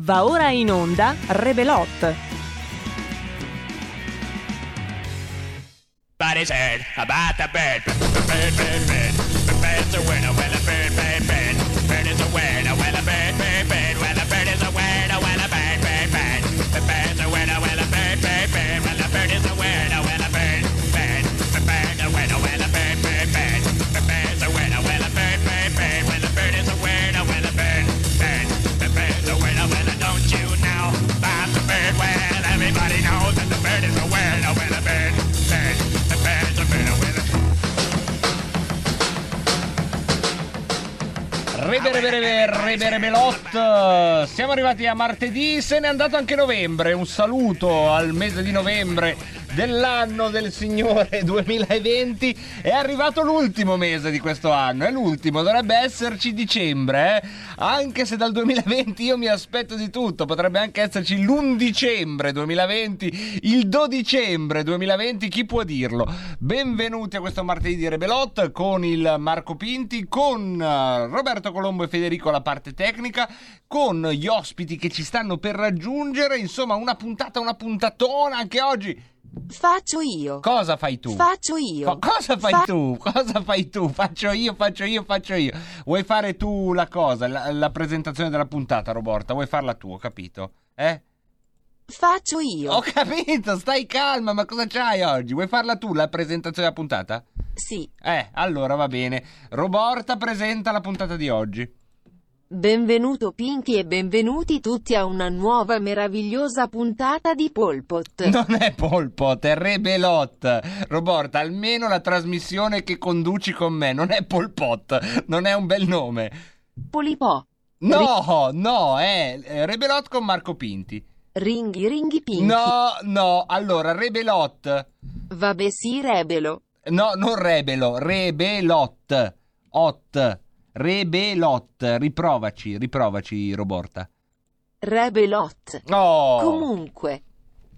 Va ora in onda Rebelot. Body's heard about the bird. Bird, bird, bird. The a winner, well, a bird, bird, bird. Bird is a winner, well, a bird, bird, Rebere bere rebere belot. Siamo arrivati a martedì, se n'è andato anche novembre. Un saluto al mese di novembre dell'anno del Signore 2020. È arrivato l'ultimo mese di questo anno, è l'ultimo, dovrebbe esserci dicembre, eh? Anche se dal 2020 io mi aspetto di tutto, potrebbe anche esserci l'1 dicembre 2020, il 2 dicembre 2020, chi può dirlo? Benvenuti a questo martedì di Rebelot con il Marco Pinti, con eh, Roberto Colombo e Federico alla parte tecnica, con gli ospiti che ci stanno per raggiungere, insomma una puntata, una puntatona anche oggi. Faccio io. Cosa fai tu? Faccio io. Fa- cosa fai Fa- tu? Cosa fai tu? Faccio io, faccio io, faccio io. Vuoi fare tu la cosa, la, la presentazione della puntata, Roborta? Vuoi farla tu, ho capito? Eh? Faccio io. Ho capito, stai calma, ma cosa c'hai oggi? Vuoi farla tu la presentazione della puntata? Sì. Eh, allora va bene. Roborta presenta la puntata di oggi. Benvenuto Pinky e benvenuti tutti a una nuova meravigliosa puntata di Polpot. Non è Polpot, è Rebelot. Roborta, almeno la trasmissione che conduci con me non è Polpot, non è un bel nome. Polipò. No, no, è Rebelot con Marco Pinti. Ringhi ringhi Pinky. No, no, allora Rebelot. Vabbè sì rebelo. No, non Rebelo, Rebelot. Ot. Rebelot. Riprovaci, riprovaci, Roborta. Rebelot. Oh. Comunque.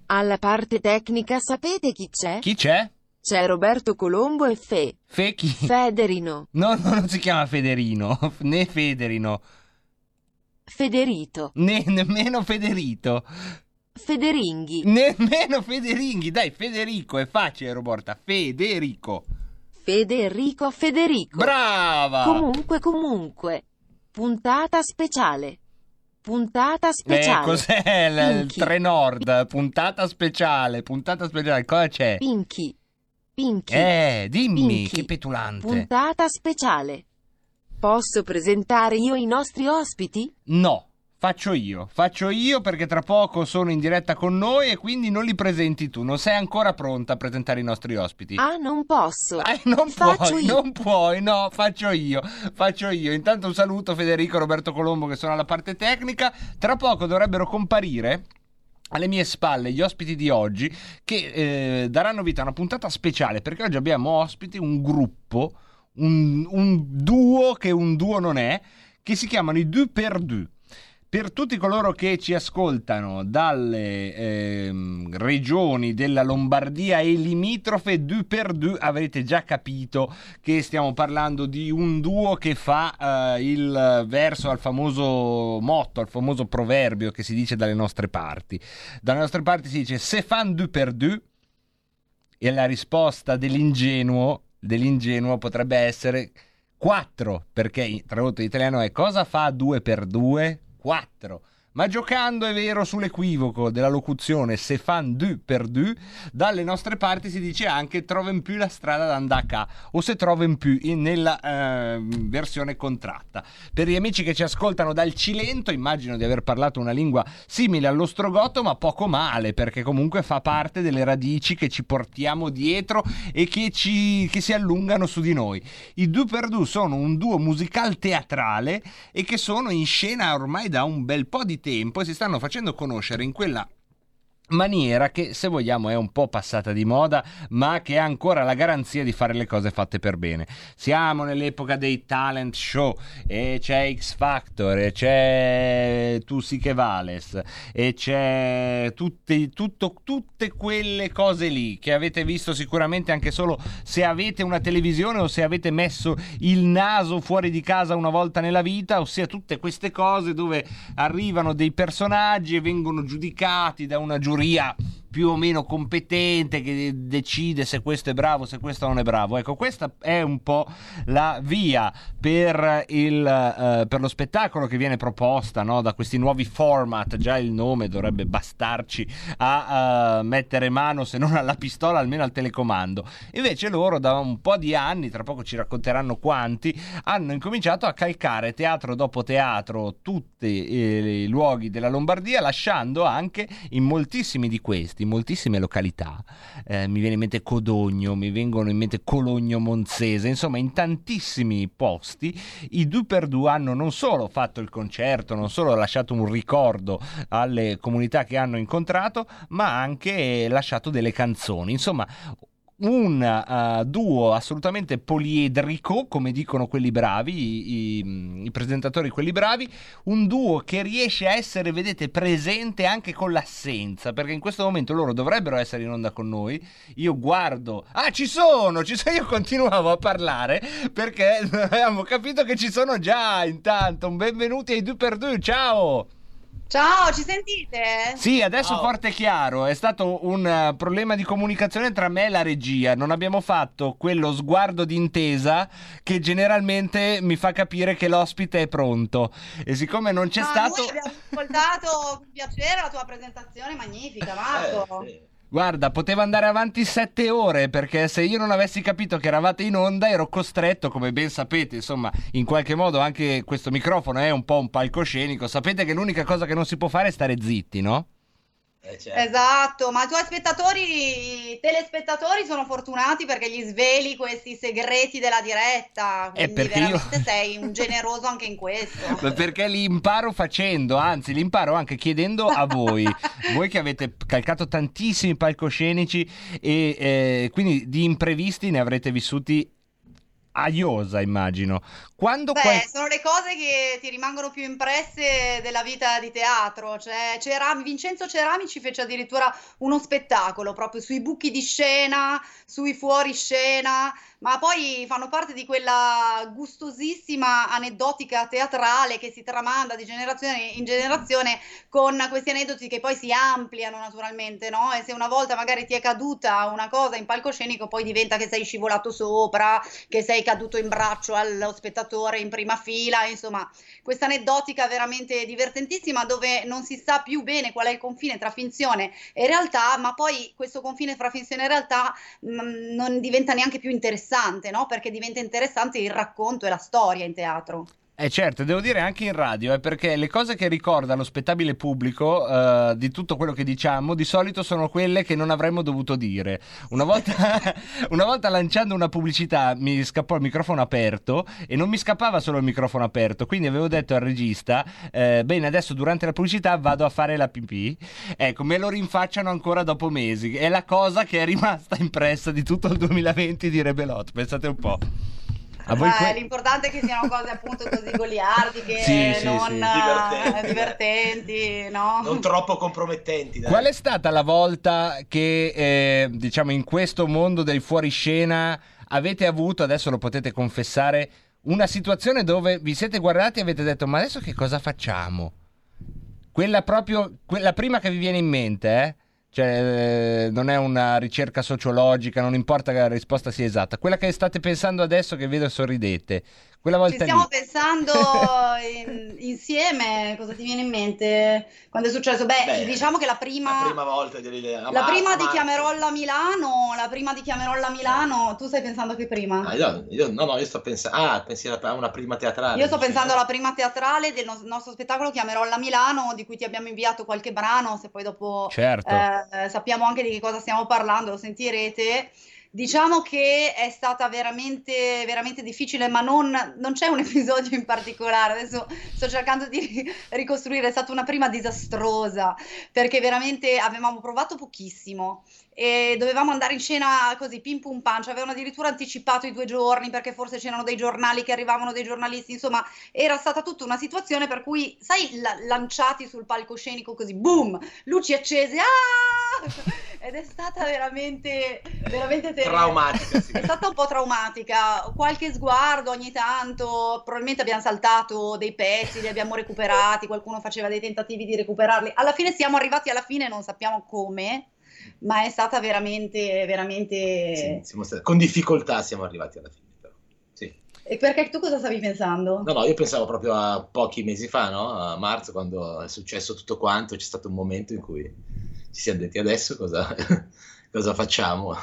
Alla parte tecnica sapete chi c'è? Chi c'è? C'è Roberto Colombo e Fe. Fe chi? Federino. No, no, non si chiama Federino, né Federino, Federito. né nemmeno Federito, Federinghi. nemmeno Federinghi. Dai, Federico, è facile, Roborta. Federico. Federico Federico. Brava! Comunque, comunque. Puntata speciale. Puntata Eh, speciale. cos'è il, il Pinky. Tre Nord? Puntata speciale, puntata speciale, cosa c'è? Pinky. Pinky. Eh, dimmi, Pinky. che petulante. Puntata speciale. Posso presentare io i nostri ospiti? No, faccio io, faccio io perché tra poco sono in diretta con noi e quindi non li presenti tu, non sei ancora pronta a presentare i nostri ospiti. Ah, non posso. Eh, non Faccio puoi, io. non puoi, no, faccio io, faccio io. Intanto un saluto Federico e Roberto Colombo che sono alla parte tecnica. Tra poco dovrebbero comparire alle mie spalle gli ospiti di oggi che eh, daranno vita a una puntata speciale perché oggi abbiamo ospiti un gruppo, un, un duo che un duo non è, che si chiamano i Deux per Deux. Per tutti coloro che ci ascoltano dalle ehm, regioni della Lombardia e limitrofe, Deux per Deux avrete già capito che stiamo parlando di un duo che fa eh, il verso al famoso motto, al famoso proverbio che si dice dalle nostre parti. Dalle nostre parti si dice se fan deux per deux e la risposta dell'ingenuo, dell'ingenuo potrebbe essere 4 perché tradotto in italiano è cosa fa 2 per 2? 4. Ma giocando è vero sull'equivoco della locuzione se fan deux per deux, dalle nostre parti si dice anche troven più la strada da andare o se troven più nella eh, versione contratta. Per gli amici che ci ascoltano dal Cilento, immagino di aver parlato una lingua simile all'ostrogoto, ma poco male, perché comunque fa parte delle radici che ci portiamo dietro e che, ci, che si allungano su di noi. I Deux per Deux sono un duo musical teatrale e che sono in scena ormai da un bel po' di tempo e si stanno facendo conoscere in quella maniera che se vogliamo è un po' passata di moda ma che ha ancora la garanzia di fare le cose fatte per bene. Siamo nell'epoca dei talent show e c'è X Factor e c'è Tu sì che vales e c'è tutte, tutto, tutte quelle cose lì che avete visto sicuramente anche solo se avete una televisione o se avete messo il naso fuori di casa una volta nella vita ossia tutte queste cose dove arrivano dei personaggi e vengono giudicati da una giuria sabiduría più o meno competente che decide se questo è bravo, se questo non è bravo. Ecco, questa è un po' la via per, il, eh, per lo spettacolo che viene proposta no? da questi nuovi format. Già il nome dovrebbe bastarci a uh, mettere mano, se non alla pistola, almeno al telecomando. Invece loro da un po' di anni, tra poco ci racconteranno quanti, hanno incominciato a calcare teatro dopo teatro tutti eh, i luoghi della Lombardia, lasciando anche in moltissimi di questi in moltissime località, eh, mi viene in mente Codogno, mi vengono in mente Cologno Monzese, insomma in tantissimi posti i due per due hanno non solo fatto il concerto, non solo lasciato un ricordo alle comunità che hanno incontrato, ma anche lasciato delle canzoni. Insomma, un uh, duo assolutamente poliedrico, come dicono quelli bravi, i, i, i, presentatori quelli bravi, un duo che riesce a essere, vedete, presente anche con l'assenza, perché in questo momento loro dovrebbero essere in onda con noi. Io guardo, ah, ci sono, ci sono, io continuavo a parlare perché abbiamo capito che ci sono già. Intanto, un benvenuti ai 2 per 2 ciao! Ciao, ci sentite? Sì, adesso Ciao. forte e chiaro. È stato un uh, problema di comunicazione tra me e la regia. Non abbiamo fatto quello sguardo d'intesa che generalmente mi fa capire che l'ospite è pronto. E siccome non c'è no, stato. Noi abbiamo ascoltato con piacere la tua presentazione magnifica, Marco. Eh, sì. Guarda, potevo andare avanti sette ore perché se io non avessi capito che eravate in onda ero costretto, come ben sapete, insomma, in qualche modo anche questo microfono è un po' un palcoscenico. Sapete che l'unica cosa che non si può fare è stare zitti, no? Eh, certo. Esatto, ma i tuoi spettatori, i telespettatori sono fortunati perché gli sveli questi segreti della diretta. Eh, quindi perché veramente io... sei un generoso anche in questo. perché li imparo facendo, anzi, li imparo anche chiedendo a voi. voi che avete calcato tantissimi palcoscenici e eh, quindi di imprevisti ne avrete vissuti a iosa, immagino. Quando Beh, qual... sono le cose che ti rimangono più impresse della vita di teatro. Cioè, Cerami, Vincenzo Cerami ci fece addirittura uno spettacolo proprio sui buchi di scena, sui fuoriscena, ma poi fanno parte di quella gustosissima aneddotica teatrale che si tramanda di generazione in generazione con questi aneddoti che poi si ampliano naturalmente, no? E se una volta magari ti è caduta una cosa in palcoscenico, poi diventa che sei scivolato sopra, che sei caduto in braccio allo spettatore in prima fila, insomma, questa aneddotica veramente divertentissima dove non si sa più bene qual è il confine tra finzione e realtà, ma poi questo confine tra finzione e realtà mh, mm, non diventa neanche più interessante interessante, no? Perché diventa interessante il racconto e la storia in teatro. Eh certo, devo dire anche in radio, eh, perché le cose che ricorda lo spettabile pubblico uh, di tutto quello che diciamo di solito sono quelle che non avremmo dovuto dire. Una volta, una volta lanciando una pubblicità mi scappò il microfono aperto e non mi scappava solo il microfono aperto, quindi avevo detto al regista, eh, bene adesso durante la pubblicità vado a fare la pipì, ecco me lo rinfacciano ancora dopo mesi, è la cosa che è rimasta impressa di tutto il 2020 di Rebelot, pensate un po'. Que... L'importante è che siano cose appunto così goliardiche, sì, sì, non sì. Divertenti, divertenti no? non troppo compromettenti. Dai. Qual è stata la volta che, eh, diciamo, in questo mondo del fuoriscena avete avuto, adesso lo potete confessare, una situazione dove vi siete guardati e avete detto, ma adesso che cosa facciamo? Quella proprio, quella prima che vi viene in mente, eh? Cioè, eh, non è una ricerca sociologica, non importa che la risposta sia esatta. Quella che state pensando adesso che vedo sorridete, quella volta Ci stiamo lì. pensando in, insieme, cosa ti viene in mente quando è successo? Beh, Beh diciamo che la prima, la prima volta di, la, la prima di Chiamerolla Milano, la prima di Chiamerolla Milano, tu stai pensando che prima? Ah, io, io, no, no, io sto pensando, ah, pensi a una prima teatrale. Io sto pensando alla prima teatrale del no- nostro spettacolo Chiamerolla Milano, di cui ti abbiamo inviato qualche brano, se poi dopo certo. eh, sappiamo anche di che cosa stiamo parlando, lo sentirete Diciamo che è stata veramente, veramente difficile, ma non, non c'è un episodio in particolare. Adesso sto cercando di ri- ricostruire, è stata una prima disastrosa, perché veramente avevamo provato pochissimo e dovevamo andare in scena così, pim pum pam, ci avevano addirittura anticipato i due giorni perché forse c'erano dei giornali che arrivavano dei giornalisti, insomma, era stata tutta una situazione per cui, sai, la- lanciati sul palcoscenico così, boom, luci accese, ah! Ed è stata veramente, veramente terribile. Traumatica, sì. È stata un po' traumatica, qualche sguardo ogni tanto, probabilmente abbiamo saltato dei pezzi, li abbiamo recuperati, qualcuno faceva dei tentativi di recuperarli. Alla fine siamo arrivati alla fine, non sappiamo come, ma è stata veramente, veramente... Sì, stati- con difficoltà siamo arrivati alla fine. Però. Sì. E perché tu cosa stavi pensando? No, no, io pensavo proprio a pochi mesi fa, no? A marzo, quando è successo tutto quanto, c'è stato un momento in cui ci siamo detti adesso cosa, cosa facciamo.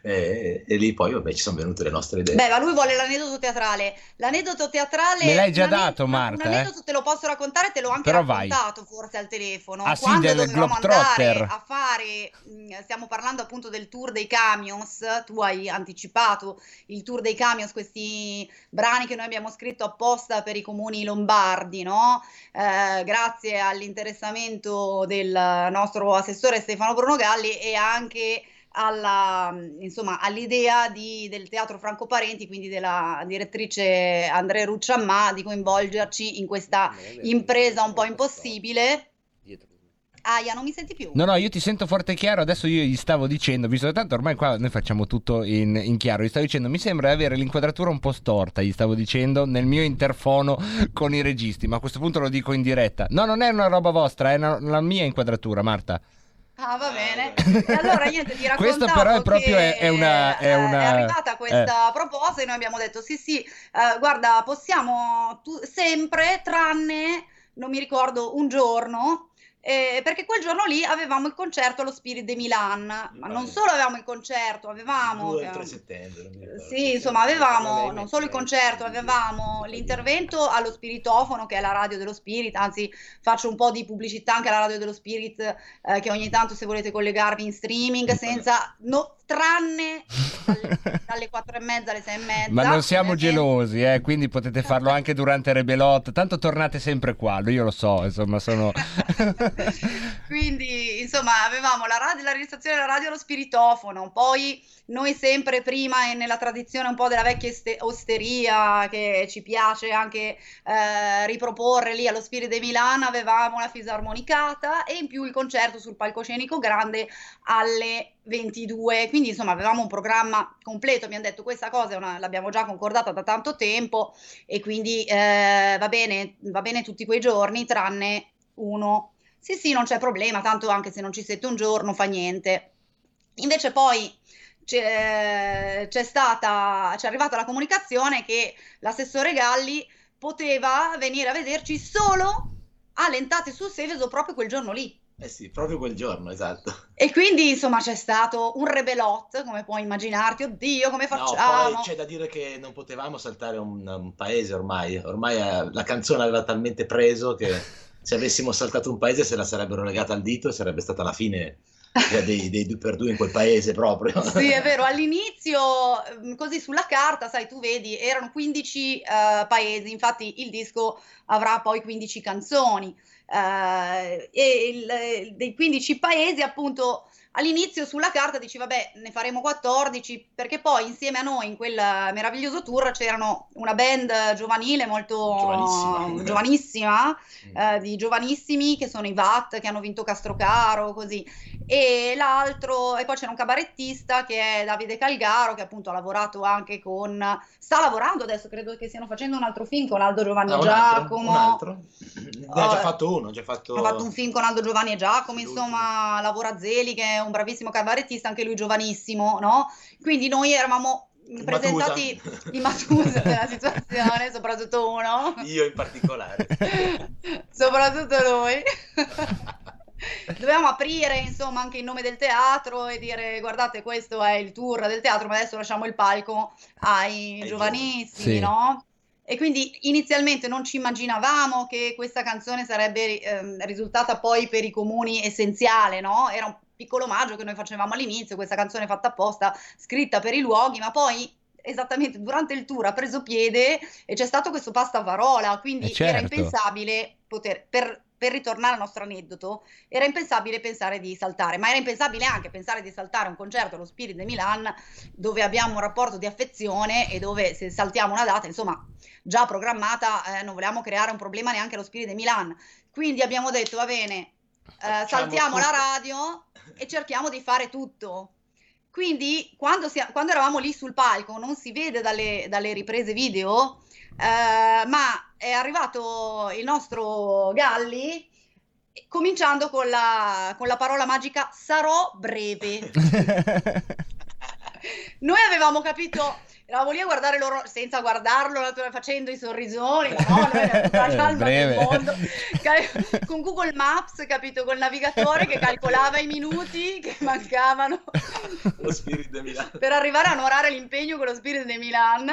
E, e lì poi, vabbè, ci sono venute le nostre idee. Beh, ma lui vuole l'aneddoto teatrale. L'aneddoto teatrale. Me l'hai già dato, Marta, Un eh? te lo posso raccontare, te l'ho anche Però vai. raccontato forse al telefono. Ah, sì, Quando del dovevamo Globetrotter. andare a fare, mh, stiamo parlando appunto del tour dei camions. Tu hai anticipato il tour dei camions, questi brani che noi abbiamo scritto apposta per i comuni lombardi, no? Eh, grazie all'interessamento del nostro assessore Stefano Bruno Galli e anche alla, insomma, all'idea di- del Teatro Franco Parenti, quindi della direttrice Andrea Rucciamà, di coinvolgerci in questa impresa un po' impossibile. Aia, non mi senti più? No, no, io ti sento forte e chiaro. Adesso io gli stavo dicendo, visto che tanto ormai qua noi facciamo tutto in, in chiaro. Gli stavo dicendo, mi sembra di avere l'inquadratura un po' storta. Gli stavo dicendo nel mio interfono con i registi. Ma a questo punto lo dico in diretta. No, non è una roba vostra, è una- la mia inquadratura, Marta. Ah, va bene. E allora niente, ti raccontavo Questo però è proprio- che, è- è una- è eh, una- arrivata questa proposta e noi abbiamo detto sì, sì, eh, guarda, possiamo tu- sempre, tranne, non mi ricordo, un giorno, eh, perché quel giorno lì avevamo il concerto allo Spirit de Milan, ma non solo avevamo il concerto, avevamo... 2 eh, 3 settembre. sì, insomma, avevamo non solo il concerto, avevamo l'intervento allo Spiritofono, che è la radio dello Spirit, anzi faccio un po' di pubblicità anche alla radio dello Spirit, eh, che ogni tanto se volete collegarvi in streaming, senza, no, tranne dalle, 4 e mezza alle 6 e mezza. Ma non siamo gelosi, eh, quindi potete farlo anche durante Rebelot. Tanto tornate sempre qua, io lo so, insomma, sono... Quindi, insomma, avevamo la, radio, la registrazione della radio allo spiritofono, poi noi sempre prima e nella tradizione un po' della vecchia este- osteria che ci piace anche eh, riproporre lì allo Spirit di Milano, avevamo la fisarmonicata e in più il concerto sul palcoscenico grande alle 22. Quindi, insomma, avevamo un programma completo. Abbiamo detto questa cosa una- l'abbiamo già concordata da tanto tempo e quindi eh, va bene, va bene tutti quei giorni, tranne uno. Sì, sì, non c'è problema, tanto anche se non ci siete un giorno fa niente. Invece poi c'è, c'è stata, c'è arrivata la comunicazione che l'assessore Galli poteva venire a vederci solo alle entrate sul Seveso proprio quel giorno lì. Eh sì, proprio quel giorno, esatto. E quindi, insomma, c'è stato un rebelot, come puoi immaginarti, oddio, come No, facciamo? poi c'è da dire che non potevamo saltare un, un paese ormai. Ormai eh, la canzone aveva talmente preso che se avessimo saltato un paese se la sarebbero legata al dito e sarebbe stata la fine dei, dei due per due in quel paese proprio. Sì, è vero, all'inizio, ehm, così sulla carta, sai, tu vedi, erano 15 eh, paesi, infatti il disco avrà poi 15 canzoni. eh, e il- dei 15 paesi, appunto, all'inizio sulla carta dici, vabbè, ne faremo 14, perché poi insieme a noi in quel meraviglioso tour c'erano una band giovanile molto Giovanissima. giovanissima, eh, di giovanissimi che sono i VAT che hanno vinto Castrocaro, così. E l'altro, e poi c'era un cabarettista che è Davide Calgaro, che appunto ha lavorato anche con, sta lavorando adesso, credo che stiano facendo un altro film con Aldo Giovanni Ah, e un altro, Giacomo. un altro. Ne ha già fatto uno, ha già fatto... Ha fatto un film con Aldo Giovanni e Giacomo, insomma, lavora Zeli, che è un bravissimo cabarettista, anche lui giovanissimo, no? Quindi noi eravamo presentati Matusa. immaturi nella situazione, soprattutto uno. Io in particolare. soprattutto noi. Dovevamo aprire, insomma, anche in nome del teatro e dire: guardate, questo è il tour del teatro, ma adesso lasciamo il palco ai Ai giovanissimi, Sì. no? E quindi inizialmente non ci immaginavamo che questa canzone sarebbe ehm, risultata poi per i comuni essenziale, no? Era un piccolo omaggio che noi facevamo all'inizio, questa canzone fatta apposta, scritta per i luoghi, ma poi esattamente durante il tour ha preso piede e c'è stato questo passavarola, quindi Eh, certo. era impensabile poter, per, per ritornare al nostro aneddoto, era impensabile pensare di saltare, ma era impensabile anche pensare di saltare un concerto allo Spirit de Milan dove abbiamo un rapporto di affezione e dove se saltiamo una data, insomma, già programmata, eh, non volevamo creare un problema neanche allo Spirit de Milan. Quindi abbiamo detto, va bene, eh, saltiamo la tutto. radio e cerchiamo di fare tutto. Quindi quando, sia- quando eravamo lì sul palco, non si vede dalle, dalle riprese video, eh, ma è arrivato il nostro Galli cominciando con la, con la parola magica sarò breve. Noi avevamo capito, eravamo lì a guardare loro senza guardarlo, facendo i sorrisoni, no, noi abbiamo la calma del mondo. Con Google Maps, capito, col navigatore che calcolava i minuti che mancavano per arrivare a onorare l'impegno con lo Spirit de Milan.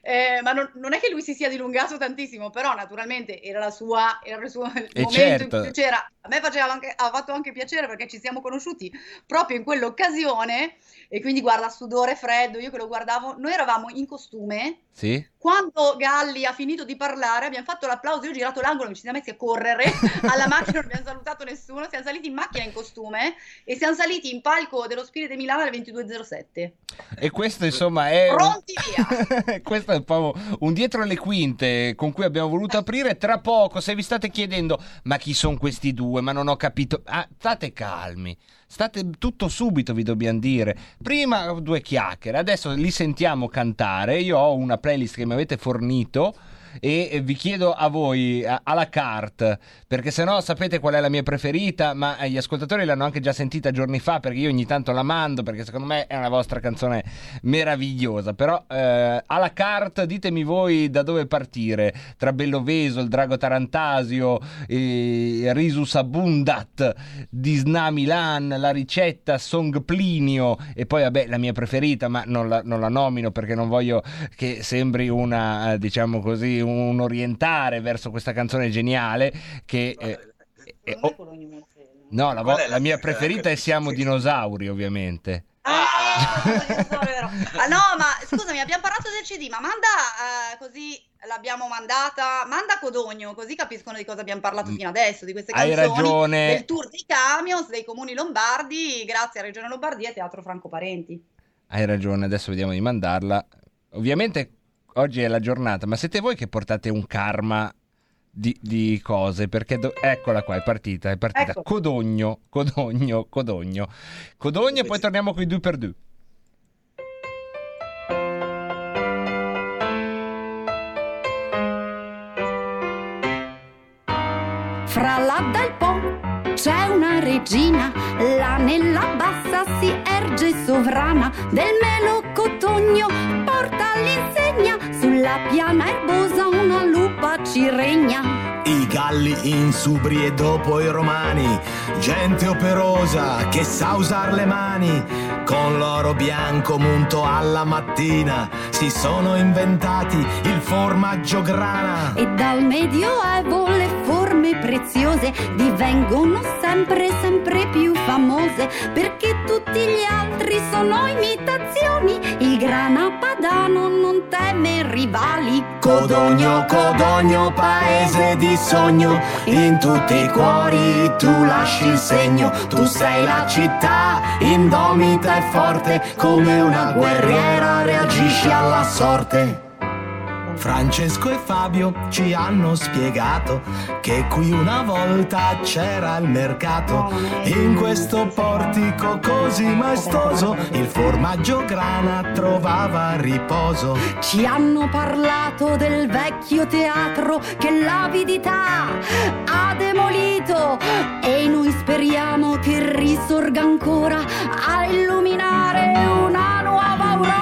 Eh, ma non, non è che lui si sia dilungato tantissimo, però naturalmente era la sua, era il suo il E momento certo. in cui c'era. A me faceva anche, ha fatto anche piacere perché ci siamo conosciuti proprio in quell'occasione. E quindi guarda, sudore freddo, io che lo guardavo, noi eravamo in costume. sì? Quando Galli ha finito di parlare, abbiamo fatto l'applauso. Io ho girato l'angolo, mi ci siamo messi a correre alla macchina, non abbiamo salutato nessuno. Siamo saliti in macchina in costume e siamo saliti in palco dello Spirit di Milano alle 22.07. E questo insomma è... Pronti via! questo è un po' un dietro le quinte con cui abbiamo voluto aprire. Tra poco, se vi state chiedendo, ma chi sono questi due? Ma non ho capito. Ah, state calmi. State tutto subito, vi dobbiamo dire. Prima due chiacchiere, adesso li sentiamo cantare. Io ho una playlist che mi avete fornito. E vi chiedo a voi alla carte perché se no sapete qual è la mia preferita ma eh, gli ascoltatori l'hanno anche già sentita giorni fa perché io ogni tanto la mando perché secondo me è una vostra canzone meravigliosa. Però eh, alla carte ditemi voi da dove partire. Tra Belloveso, il Drago Tarantasio e Risus Abundat Disna Milan, la ricetta Song Plinio. E poi vabbè la mia preferita ma non la, non la nomino perché non voglio che sembri una eh, diciamo così un orientare verso questa canzone geniale che eh, eh, oh, no la, la la mia preferita è Siamo dinosauri ovviamente Ah. Ah, no, ma scusami, abbiamo parlato del CD, ma manda eh, così l'abbiamo mandata, manda Codogno, così capiscono di cosa abbiamo parlato Mm. fino adesso, di queste Hai canzoni, ragione. del tour dei camions, dei comuni lombardi, grazie a Regione Lombardia e Teatro Franco Parenti. hai ragione adesso vediamo di mandarla ovviamente oggi è la giornata ma siete voi che portate un karma di, di cose perché do- eccola qua è partita è partita. Ecco. Codogno Codogno Codogno. Codogno e poi torniamo con i due per due. Fra l'Adda e il Po c'è una regina, là nella bassa si erge sovrana, del melocotogno porta l'insegna, sulla piana erbosa una lupa ci regna. I galli insubri e dopo i romani, gente operosa che sa usare le mani, con l'oro bianco munto alla mattina, si sono inventati il formaggio grana. E dal medioevo le forme preziose divengono sempre, sempre più famose, perché tutti gli altri sono imitazioni, il grana padano non teme rivali. Codogno, Codogno, paese di sogno, in tutti i cuori tu lasci il segno, tu sei la città, indomita e forte, come una guerriera reagisci alla sorte. Francesco e Fabio ci hanno spiegato che qui una volta c'era il mercato. In questo portico così maestoso il formaggio grana trovava riposo. Ci hanno parlato del vecchio teatro che l'avidità ha demolito e noi speriamo che risorga ancora a illuminare una nuova aurora.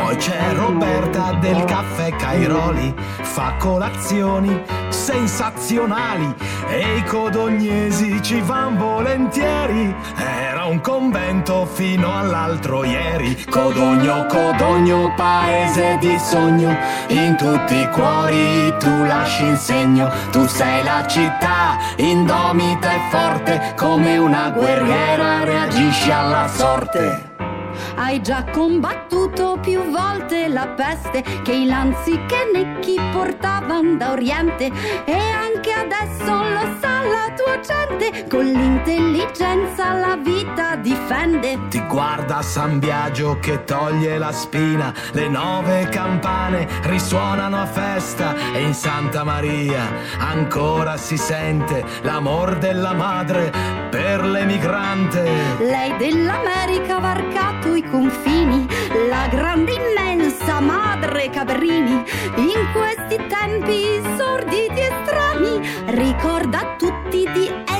Poi c'è Roberta del caffè Cairoli, fa colazioni sensazionali e i codognesi ci van volentieri. Era un convento fino all'altro ieri. Codogno, Codogno, paese di sogno, in tutti i cuori tu lasci il segno. Tu sei la città, indomita e forte, come una guerriera reagisci alla sorte. Hai già combattuto più volte la peste che i lanzi che necchi portavan da Oriente e anche adesso lo sa la tua gente con l'intelligenza la vita difende. Ti guarda San Biagio che toglie la spina, le nove campane risuonano a festa e in Santa Maria ancora si sente l'amor della madre per l'emigrante. Lei dell'America ha varcato i confini, la grande immensa madre Cabrini. In questi tempi sordidi e strani, ricorda tutti di essere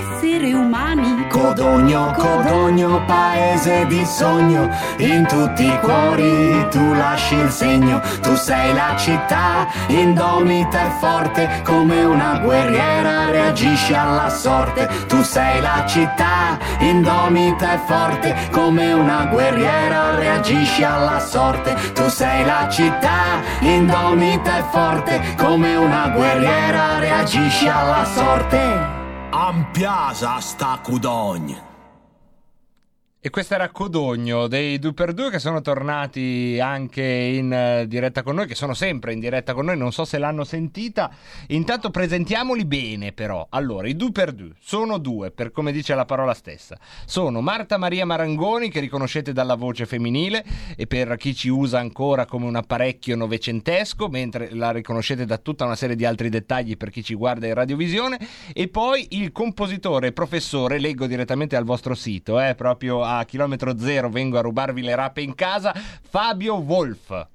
umani. Codogno, Codogno, paese di sogno, in tutti i cuori tu lasci il segno, tu sei la città, indomita e forte, come una guerriera reagisci alla sorte, tu sei la città, indomita e forte, come una guerriera reagisci alla sorte, tu sei la città, indomita e forte, come una guerriera reagisci alla sorte. Ampiasa sta Cudogno. E questo era Codogno dei 2x2 che sono tornati anche in eh, diretta con noi, che sono sempre in diretta con noi, non so se l'hanno sentita. Intanto presentiamoli bene però. Allora, i 2x2 sono due, per come dice la parola stessa. Sono Marta Maria Marangoni, che riconoscete dalla voce femminile e per chi ci usa ancora come un apparecchio novecentesco, mentre la riconoscete da tutta una serie di altri dettagli per chi ci guarda in radiovisione. E poi il compositore professore, leggo direttamente al vostro sito, eh, proprio a chilometro zero vengo a rubarvi le rape in casa, Fabio Wolf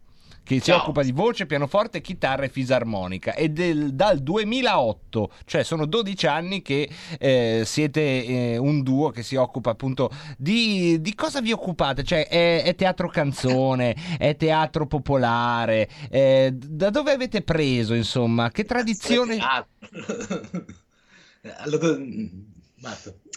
che si Ciao. occupa di voce, pianoforte, chitarra e fisarmonica e del- dal 2008, cioè sono 12 anni che eh, siete eh, un duo che si occupa appunto di, di cosa vi occupate? Cioè è, è teatro canzone, è teatro popolare, eh, da dove avete preso insomma? Che tradizione? Ah. allora.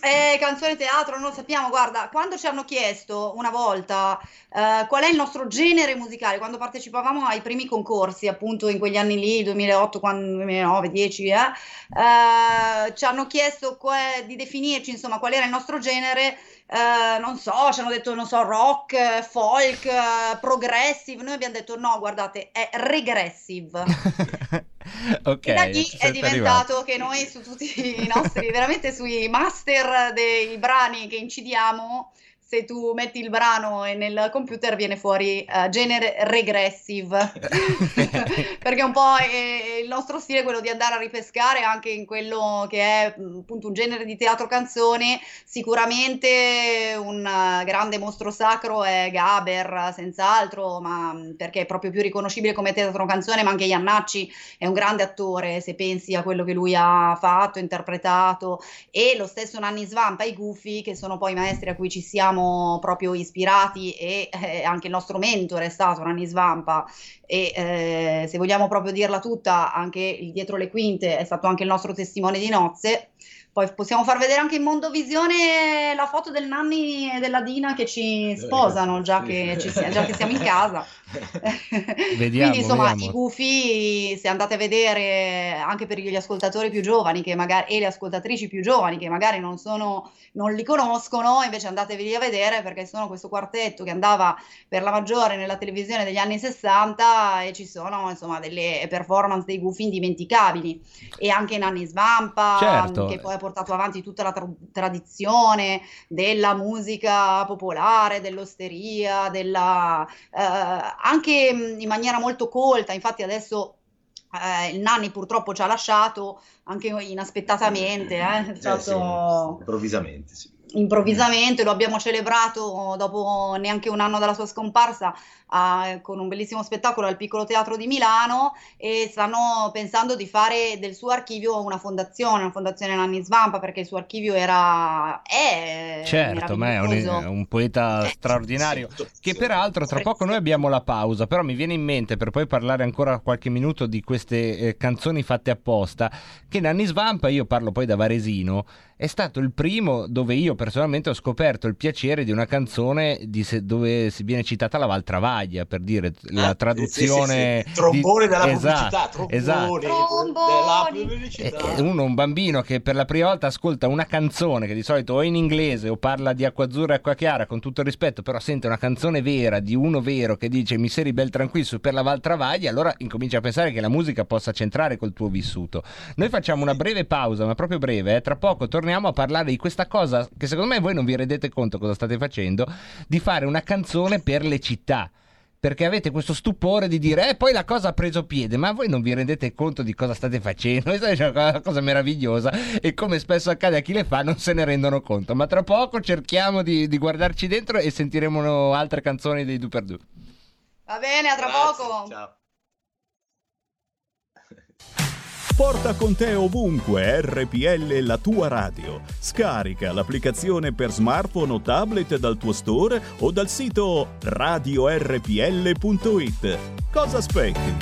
Eh, canzone teatro, non lo sappiamo. Guarda, quando ci hanno chiesto una volta eh, qual è il nostro genere musicale, quando partecipavamo ai primi concorsi, appunto in quegli anni lì, 2008, quando- 2009, 10, eh, eh, ci hanno chiesto que- di definirci, insomma, qual era il nostro genere. eh, non so, ci hanno detto, non so, rock, folk, eh, progressive. Noi abbiamo detto no, guardate, è regressive. ok, E da lì è diventato che noi su tutti i nostri, veramente sui master dei brani che incidiamo, se tu metti il brano e nel computer viene fuori eh, genere regressive, perché un po' è- il nostro stile è quello di andare a ripescare anche in quello che è appunto un genere di teatro canzone, sicuramente un eh, grande mostro sacro è Gaber, senz'altro, ma perché è proprio più riconoscibile come teatro canzone, ma anche Iannacci è un grande attore, se pensi a quello che lui ha fatto, interpretato, e lo stesso Nanni Svampa, i Gufi, che sono poi i maestri a cui ci siamo proprio ispirati e eh, anche il nostro mentore è stato Nanni Svampa e eh, se vogliamo proprio dirla tutta, anche il dietro le quinte è stato anche il nostro testimone di nozze. Poi possiamo far vedere anche in Mondovisione la foto del Nanni e della Dina che ci sposano, già che, ci sia- già che siamo in casa. Vediamo, Quindi insomma vediamo. i gufi, se andate a vedere anche per gli ascoltatori più giovani che magari, e le ascoltatrici più giovani che magari non, sono, non li conoscono, invece andatevi a vedere perché sono questo quartetto che andava per la maggiore nella televisione degli anni 60 e ci sono insomma delle performance dei gufi indimenticabili e anche Nanni Svampa Certo. Che poi ha portato avanti tutta la tra- tradizione della musica popolare, dell'osteria, della, eh, anche in maniera molto colta, infatti adesso eh, il Nanni purtroppo ci ha lasciato anche inaspettatamente, eh, Eh, sì, improvvisamente, sì. Improvvisamente, lo abbiamo celebrato dopo neanche un anno dalla sua scomparsa a- con un bellissimo spettacolo al Piccolo Teatro di Milano e stanno pensando di fare del suo archivio una fondazione, una fondazione Nanni Svampa perché il suo archivio era è Certo, ma è un, un poeta Eh, straordinario. Che peraltro tra poco noi abbiamo la pausa, però mi viene in mente per poi parlare ancora qualche minuto di queste eh, canzoni fatte apposta, che Nanni Svampa, io parlo poi da Varesino, è stato il primo dove io personalmente ho scoperto il piacere di una canzone di se- dove si viene citata la Valtravaglia, per dire la Ah, traduzione... sì, sì, sì. Trombone di- della Esatto, pubblicità, trombone esatto. della pubblicità. E- uno, un bambino che per la prima volta ascolta una canzone che di solito o è in inglese o parla di acqua azzurra e acqua chiara, con tutto il rispetto, però sente una canzone vera di uno vero che dice mi seri bel tranquillo per la Val Travaglia, allora incomincia a pensare che la musica possa centrare col tuo vissuto. Noi facciamo una breve pausa, ma proprio breve, eh. tra poco torniamo a parlare di questa cosa che secondo me voi non vi rendete conto cosa state facendo, di fare una canzone per le città perché avete questo stupore di dire, eh, poi la cosa ha preso piede, ma voi non vi rendete conto di cosa state facendo? Questa è una cosa meravigliosa e come spesso accade a chi le fa non se ne rendono conto. Ma tra poco cerchiamo di, di guardarci dentro e sentiremo altre canzoni dei Duper Du. Va bene, a tra Grazie, poco. ciao. Porta con te ovunque RPL la tua radio. Scarica l'applicazione per smartphone o tablet dal tuo store o dal sito radiorpl.it. Cosa aspetti?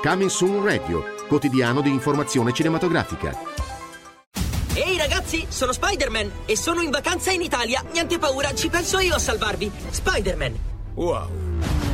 Coming Soon Radio, quotidiano di informazione cinematografica. Ehi ragazzi, sono Spider-Man e sono in vacanza in Italia. Niente paura, ci penso io a salvarvi. Spider-Man. Wow.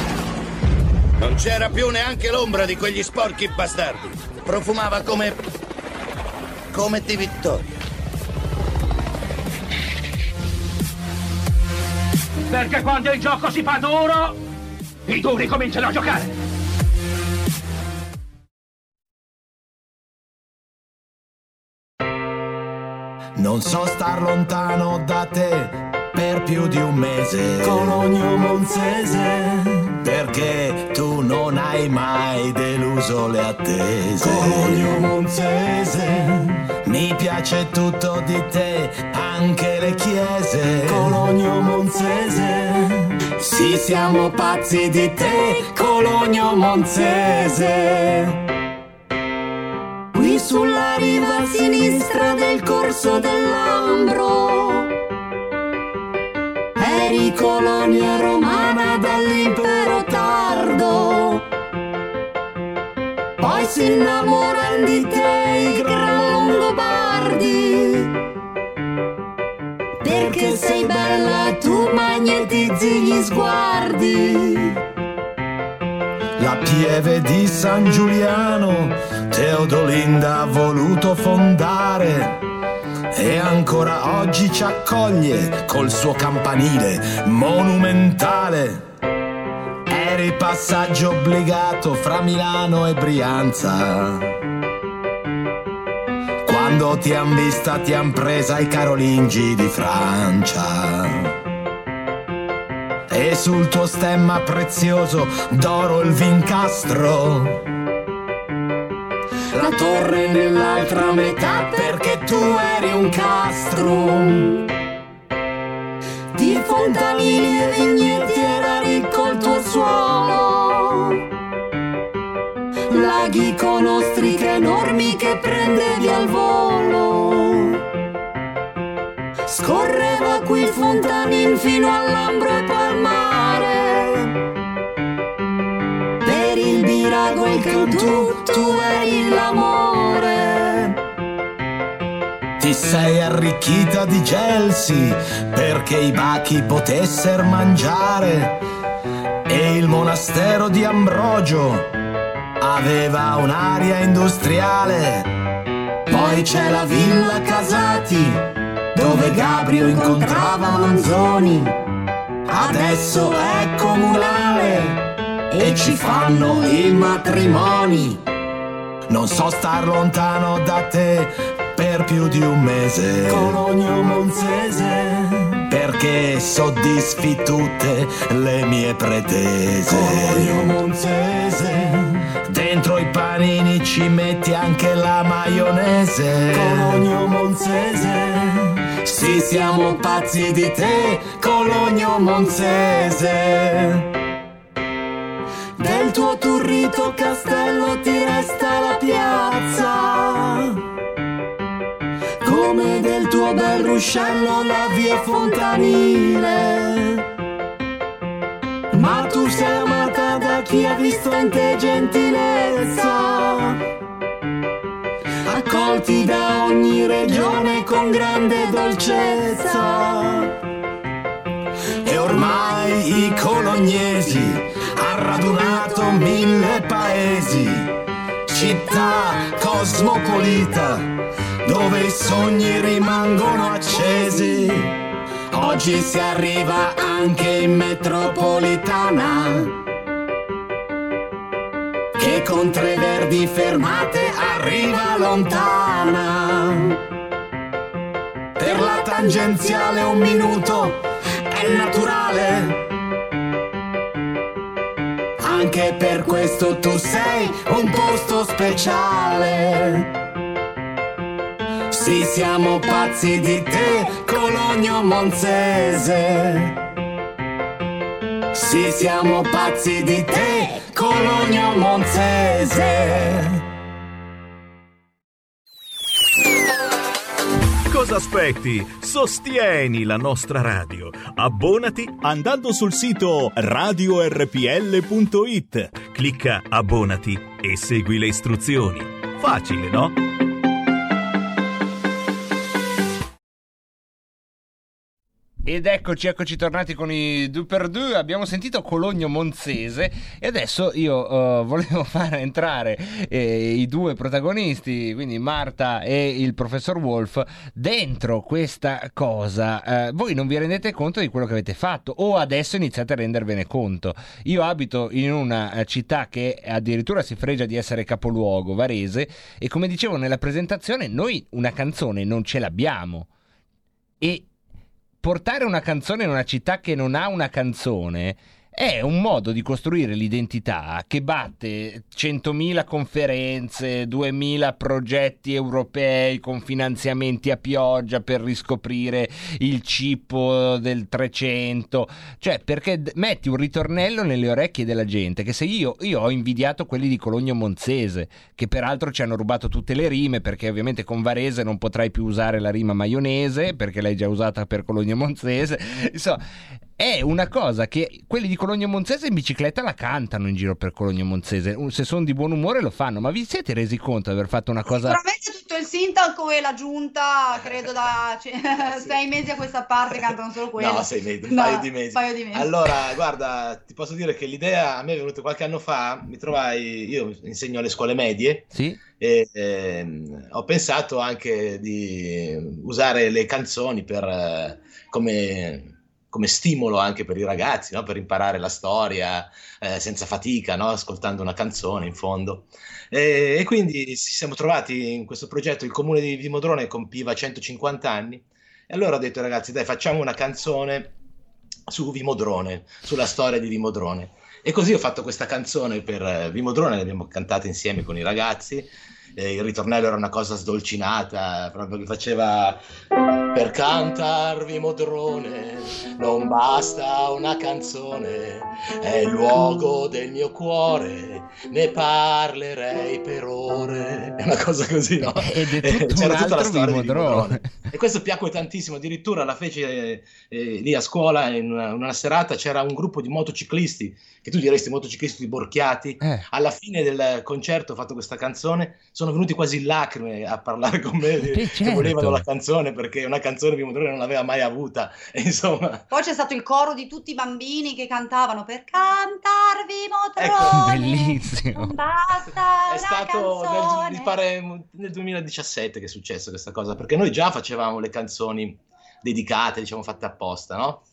Non c'era più neanche l'ombra di quegli sporchi bastardi. Profumava come... come di vittoria. Perché quando il gioco si fa duro, i duri cominciano a giocare. Non so star lontano da te per più di un mese. Cologno Monzese. Perché tu non hai mai deluso le attese. Cologno Monzese. Mi piace tutto di te, anche le chiese. Cologno Monzese. Sì, siamo pazzi di te, Cologno Monzese. Qui sulla riva sinistra del corso dell'Ambro eri colonia romana si innamorano di te i gran longobardi. Perché sei bella tu magnetizzi gli sguardi. La pieve di San Giuliano Teodolinda ha voluto fondare e ancora oggi ci accoglie col suo campanile monumentale. Eri passaggio obbligato fra Milano e Brianza. Quando ti han vista ti han presa i carolingi di Francia. E sul tuo stemma prezioso d'oro il vincastro. La torre nell'altra metà perché tu eri un castro. Di fontanili e vigneti laghi con ostriche enormi che prendevi al volo. Scorreva qui fontanin fino all'Ambro e Palmare. Per il birago e il cantù tu eri l'amore. Ti sei arricchita di gelsi perché i bachi potessero mangiare e il monastero di Ambrogio aveva un'aria industriale. Poi c'è la villa Casati dove Gabrio incontrava Manzoni. Adesso è comunale e ci fanno i matrimoni. Non so star lontano da te per più di un mese. Cologno Monzese. Perché soddisfi tutte le mie pretese. Cologno Monzese. Panini ci metti anche la maionese. Cologno Monzese. Sì, siamo pazzi di te, Cologno Monzese. Del tuo turrito castello ti resta la piazza. Come del tuo bel ruscello la via fontanile. Ma tu sei amata chi ha visto in te gentilezza. Accolti da ogni regione con grande dolcezza. E ormai i colognesi ha radunato mille paesi, città cosmopolita, dove i sogni rimangono accesi. Oggi si arriva anche in metropolitana, che con tre verdi fermate arriva lontana. Per la tangenziale un minuto è naturale. Anche per questo tu sei un posto speciale. Sì, siamo pazzi di te, Cologno Monzese. Sì, siamo pazzi di te, Cologno Monzese. Cosa aspetti? Sostieni la nostra radio. Abbonati andando sul sito radiorpl.it. Clicca abbonati e segui le istruzioni. Facile, no? Ed eccoci, eccoci tornati con i due per due. Abbiamo sentito Cologno Monzese e adesso io eh, volevo fare entrare eh, i due protagonisti, quindi Marta e il professor Wolf, dentro questa cosa. Eh, voi non vi rendete conto di quello che avete fatto o adesso iniziate a rendervene conto. Io abito in una eh, città che addirittura si fregia di essere capoluogo, Varese, e come dicevo nella presentazione, noi una canzone non ce l'abbiamo. E portare una canzone in una città che non ha una canzone è un modo di costruire l'identità che batte 100.000 conferenze, 2.000 progetti europei con finanziamenti a pioggia per riscoprire il cippo del 300, cioè perché metti un ritornello nelle orecchie della gente, che se io, io ho invidiato quelli di Cologno Monzese, che peraltro ci hanno rubato tutte le rime, perché ovviamente con Varese non potrai più usare la rima maionese, perché l'hai già usata per Cologno Monzese, insomma è una cosa che quelli di Cologno Monzese in bicicletta la cantano in giro per Cologno Monzese. Se sono di buon umore lo fanno, ma vi siete resi conto di aver fatto una cosa. Sicuramente tutto il sindaco e la giunta, credo da c- sei mesi a questa parte cantano solo quello. No, sei mesi, un No, paio di mesi. paio di mesi. Allora, guarda, ti posso dire che l'idea a me è venuta qualche anno fa, mi trovai, io insegno alle scuole medie Sì? e ehm, ho pensato anche di usare le canzoni per, eh, come, come stimolo anche per i ragazzi, no? per imparare la storia eh, senza fatica, no? ascoltando una canzone in fondo. E, e quindi ci siamo trovati in questo progetto, il comune di Vimodrone compiva 150 anni e allora ho detto ragazzi dai facciamo una canzone su Vimodrone, sulla storia di Vimodrone. E così ho fatto questa canzone per eh, Vimodrone, l'abbiamo cantata insieme con i ragazzi. Eh, il ritornello era una cosa sdolcinata, proprio che faceva Per cantarvi modrone non basta una canzone, è il luogo del mio cuore, ne parlerei per ore. È una cosa così, no? Ed è tutto C'era tutta la storia. Vimodrone. E questo piacque tantissimo, addirittura la fece eh, eh, lì a scuola in una, una serata c'era un gruppo di motociclisti, che tu diresti motociclisti borchiati. Eh. Alla fine del concerto ho fatto questa canzone, sono venuti quasi in lacrime a parlare con me di- Sì, che certo. volevano la canzone perché una canzone Vimodrone non l'aveva mai avuta. Insomma, Poi c'è stato il coro di tutti i bambini che cantavano per cantarvi Ecco, Motrone. Bellissimo. Non basta è una stato nel, mi pare nel 2017 che è successo questa cosa, perché noi già facevamo le canzoni dedicate, diciamo fatte apposta, no?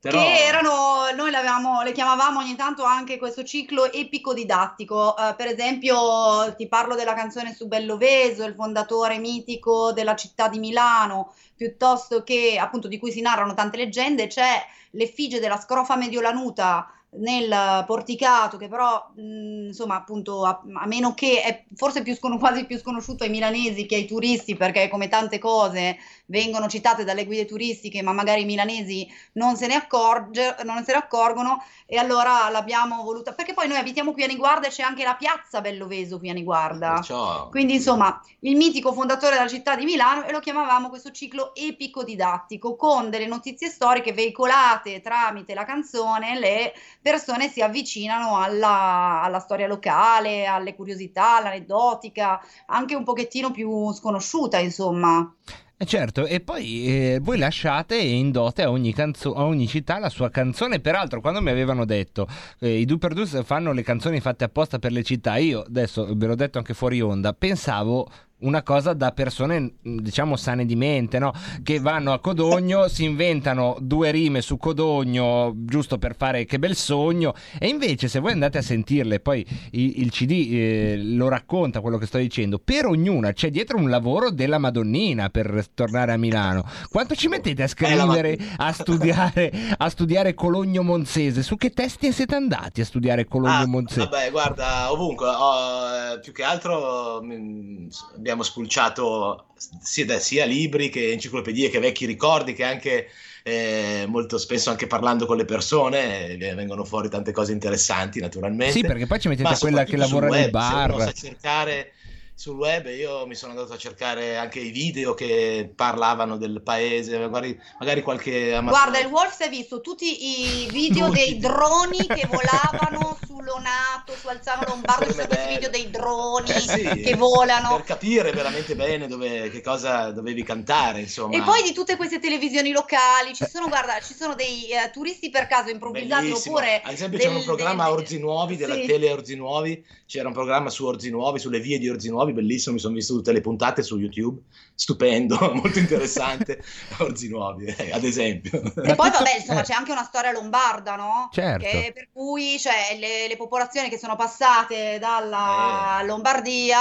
Però Che erano, noi le, chiamavamo ogni tanto anche questo ciclo epico didattico. Eh, per esempio, ti parlo della canzone su Belloveso, il fondatore mitico della città di Milano, piuttosto che appunto di cui si narrano tante leggende, c'è l'effigie della scrofa mediolanuta nel porticato, che però, mh, insomma, appunto, a, a meno che è forse più scon- quasi più sconosciuto ai milanesi che ai turisti, perché come tante cose vengono citate dalle guide turistiche, ma magari i milanesi non se ne, accorge, non se ne accorgono e allora l'abbiamo voluta perché poi noi abitiamo qui a Niguarda e c'è anche la piazza Belloveso qui a Niguarda. Perciò quindi insomma il mitico fondatore della città di Milano e lo chiamavamo questo ciclo epico didattico con delle notizie storiche veicolate tramite la canzone le persone si avvicinano alla, alla storia locale alle curiosità all'aneddotica anche un pochettino più sconosciuta insomma Eh, Certo, e poi eh, voi lasciate in dote a ogni, canzo- a ogni città la sua canzone. Peraltro, quando mi avevano detto eh, i Duperdus fanno le canzoni fatte apposta per le città, io adesso ve l'ho detto anche fuori onda, pensavo una cosa da persone mh, diciamo sane di mente, no? che vanno a Codogno, si inventano due rime su Codogno giusto per fare che bel sogno e invece se voi andate a sentirle, poi il CD eh, lo racconta quello che sto dicendo, per ognuna c'è dietro un lavoro della Madonnina per tornare a Milano. Quanto ci mettete a scrivere, a studiare, a studiare Cologno Monzese? Su che testi siete andati a studiare Cologno Ah, Monzese? Vabbè, guarda, ovunque, ho, eh, più che altro mm, abbiamo spulciato sia, sia libri che enciclopedie che vecchi ricordi che anche eh, molto spesso anche parlando con le persone eh, vengono fuori tante cose interessanti naturalmente. Sì, perché poi ci mettete quella che lavora nei web, se uno bar. sa cercare sul web io mi sono andato a cercare anche i video che parlavano del paese, magari, magari qualche amatore- Guarda, il Wolf si è visto tutti i video dei droni che volavano su Lonato, su Alzano Lombardo, ci sono questi video dei droni Eh sì, che volano. per capire veramente bene dove, che cosa dovevi cantare, insomma. E poi di tutte queste televisioni locali, ci sono, guarda, ci sono dei eh, turisti per caso improvvisati Bellissimo. oppure Ad esempio del- c'era un programma del- Orzi Nuovi, della sì. tele Orzi Nuovi, c'era un programma su Orzi Nuovi, sulle vie di Orzi Nuovi, bellissimo, mi sono visto tutte le puntate su YouTube, stupendo, molto interessante, Orzi Nuovi, eh, ad esempio. E poi vabbè, insomma, c'è anche una storia lombarda, no? Certo. Che- per cui cioè, le, le popolazioni che sono passate Eh. dalla Lombardia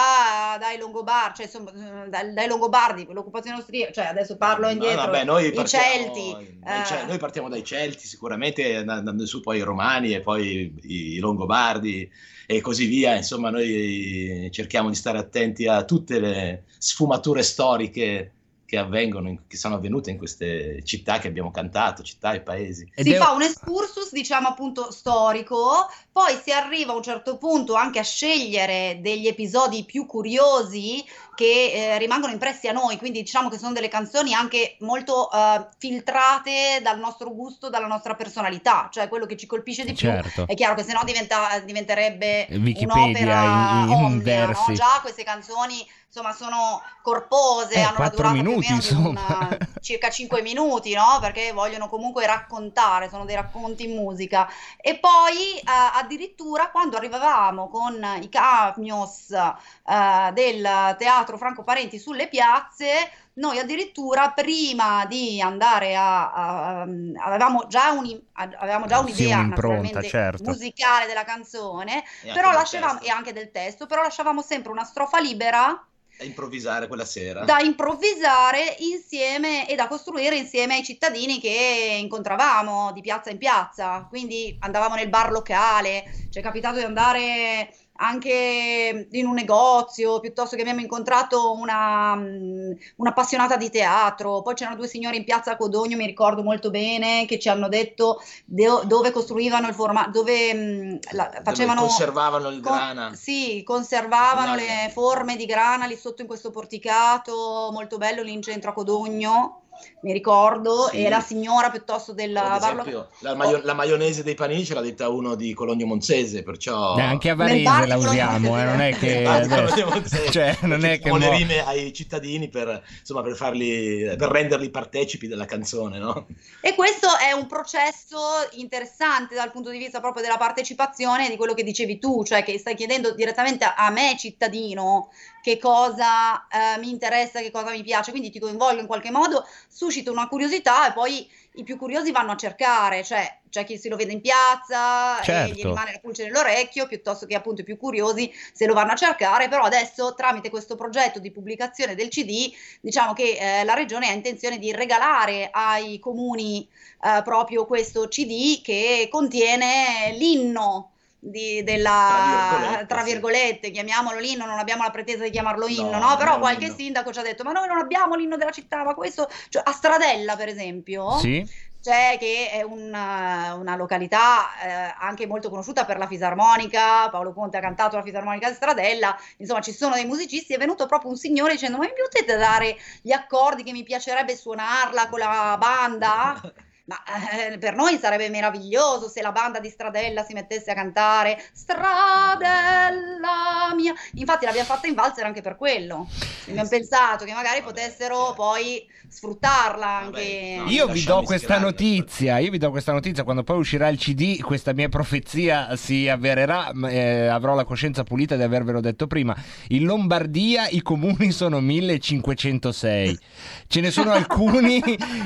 dai Longobardi, cioè insomma, eh, dai, dai Longobardi, l'occupazione austriaca, cioè adesso parlo No, indietro, vabbè, noi i partiamo Celti, dai eh, Ce- noi partiamo dai Celti sicuramente, andando su poi i Romani e poi i Longobardi e così via. Insomma, noi cerchiamo di stare attenti a tutte le sfumature storiche che avvengono, in- che sono avvenute in queste città che abbiamo cantato, città e paesi. si fa un excursus, diciamo appunto storico, poi si arriva a un certo punto anche a scegliere degli episodi più curiosi che eh, rimangono impressi a noi, quindi diciamo che sono delle canzoni anche molto eh, filtrate dal nostro gusto, dalla nostra personalità, cioè quello che ci colpisce di più. Certo. È chiaro che sennò diventa, diventerebbe Wikipedia un'opera in- in omnia, no? Già queste canzoni insomma sono corpose, Eh, hanno una durata più o minuti, meno di insomma. una- circa 5 minuti, no? Perché vogliono comunque raccontare, sono dei racconti in musica. E poi eh, addirittura quando arrivavamo con i camions eh, del Teatro Franco Parenti sulle piazze, noi addirittura prima di andare a, a- avevamo già, un, avevamo già Sì, un'idea naturalmente certo. musicale della canzone, E però lasciavamo e anche del testo, però lasciavamo sempre una strofa libera A improvvisare quella sera. da improvvisare insieme e da costruire insieme ai cittadini che incontravamo di piazza in piazza. Quindi andavamo nel bar locale, ci è capitato di andare anche in un negozio, piuttosto che abbiamo incontrato una, mm, un'appassionata di teatro, poi c'erano due signori in piazza Codogno, mi ricordo molto bene, che ci hanno detto de- dove costruivano il formato, dove mm, la- facevano... Dove conservavano il con- grana. sì, conservavano Grana. le forme di grana lì sotto in questo porticato, molto bello lì in centro a Codogno, mi ricordo, Sì. e la signora piuttosto della esempio, la, maio- la maionese dei panini ce l'ha detta uno di Cologno Monzese, perciò... Eh, anche a Varese la usiamo, eh, non è che... Monzese. cioè, non è che... Le mo- rime ai cittadini per, insomma, per, farli, per renderli partecipi della canzone, no? E questo è un processo interessante dal punto di vista proprio della partecipazione di quello che dicevi tu, cioè che stai chiedendo direttamente a me, cittadino, che cosa eh, mi interessa, che cosa mi piace, quindi ti coinvolgo in qualche modo, suscito una curiosità e poi i più curiosi vanno a cercare, cioè c'è chi se lo vede in piazza e Certo. gli rimane la pulce nell'orecchio, piuttosto che appunto i più curiosi se lo vanno a cercare, però adesso tramite questo progetto di pubblicazione del CD diciamo che eh, la regione ha intenzione di regalare ai comuni eh, proprio questo CD che contiene l'inno di- della, Tra virgolette, tra sì. virgolette, chiamiamolo l'inno, non abbiamo la pretesa di chiamarlo inno, No, no? Però qualche l'inno. sindaco ci ha detto, ma noi non abbiamo l'inno della città, ma questo, cioè, a Stradella per esempio, Sì? c'è che è una, una località eh, anche molto conosciuta per la fisarmonica, Paolo Conte ha cantato la fisarmonica di Stradella, insomma ci sono dei musicisti, è venuto proprio un signore dicendo ma mi potete dare gli accordi che mi piacerebbe suonarla con la banda? Ma eh, per noi sarebbe meraviglioso se la banda di Stradella si mettesse a cantare Stradella mia. Infatti l'abbiamo fatta in valzer anche per quello. Abbiamo pensato che magari potessero poi sfruttarla anche. no. Io vi do questa ispirare. notizia, io vi do questa notizia, quando poi uscirà il CD questa mia profezia si avvererà, eh, avrò la coscienza pulita di avervelo detto prima. In Lombardia i comuni sono 1506, ce ne sono alcuni,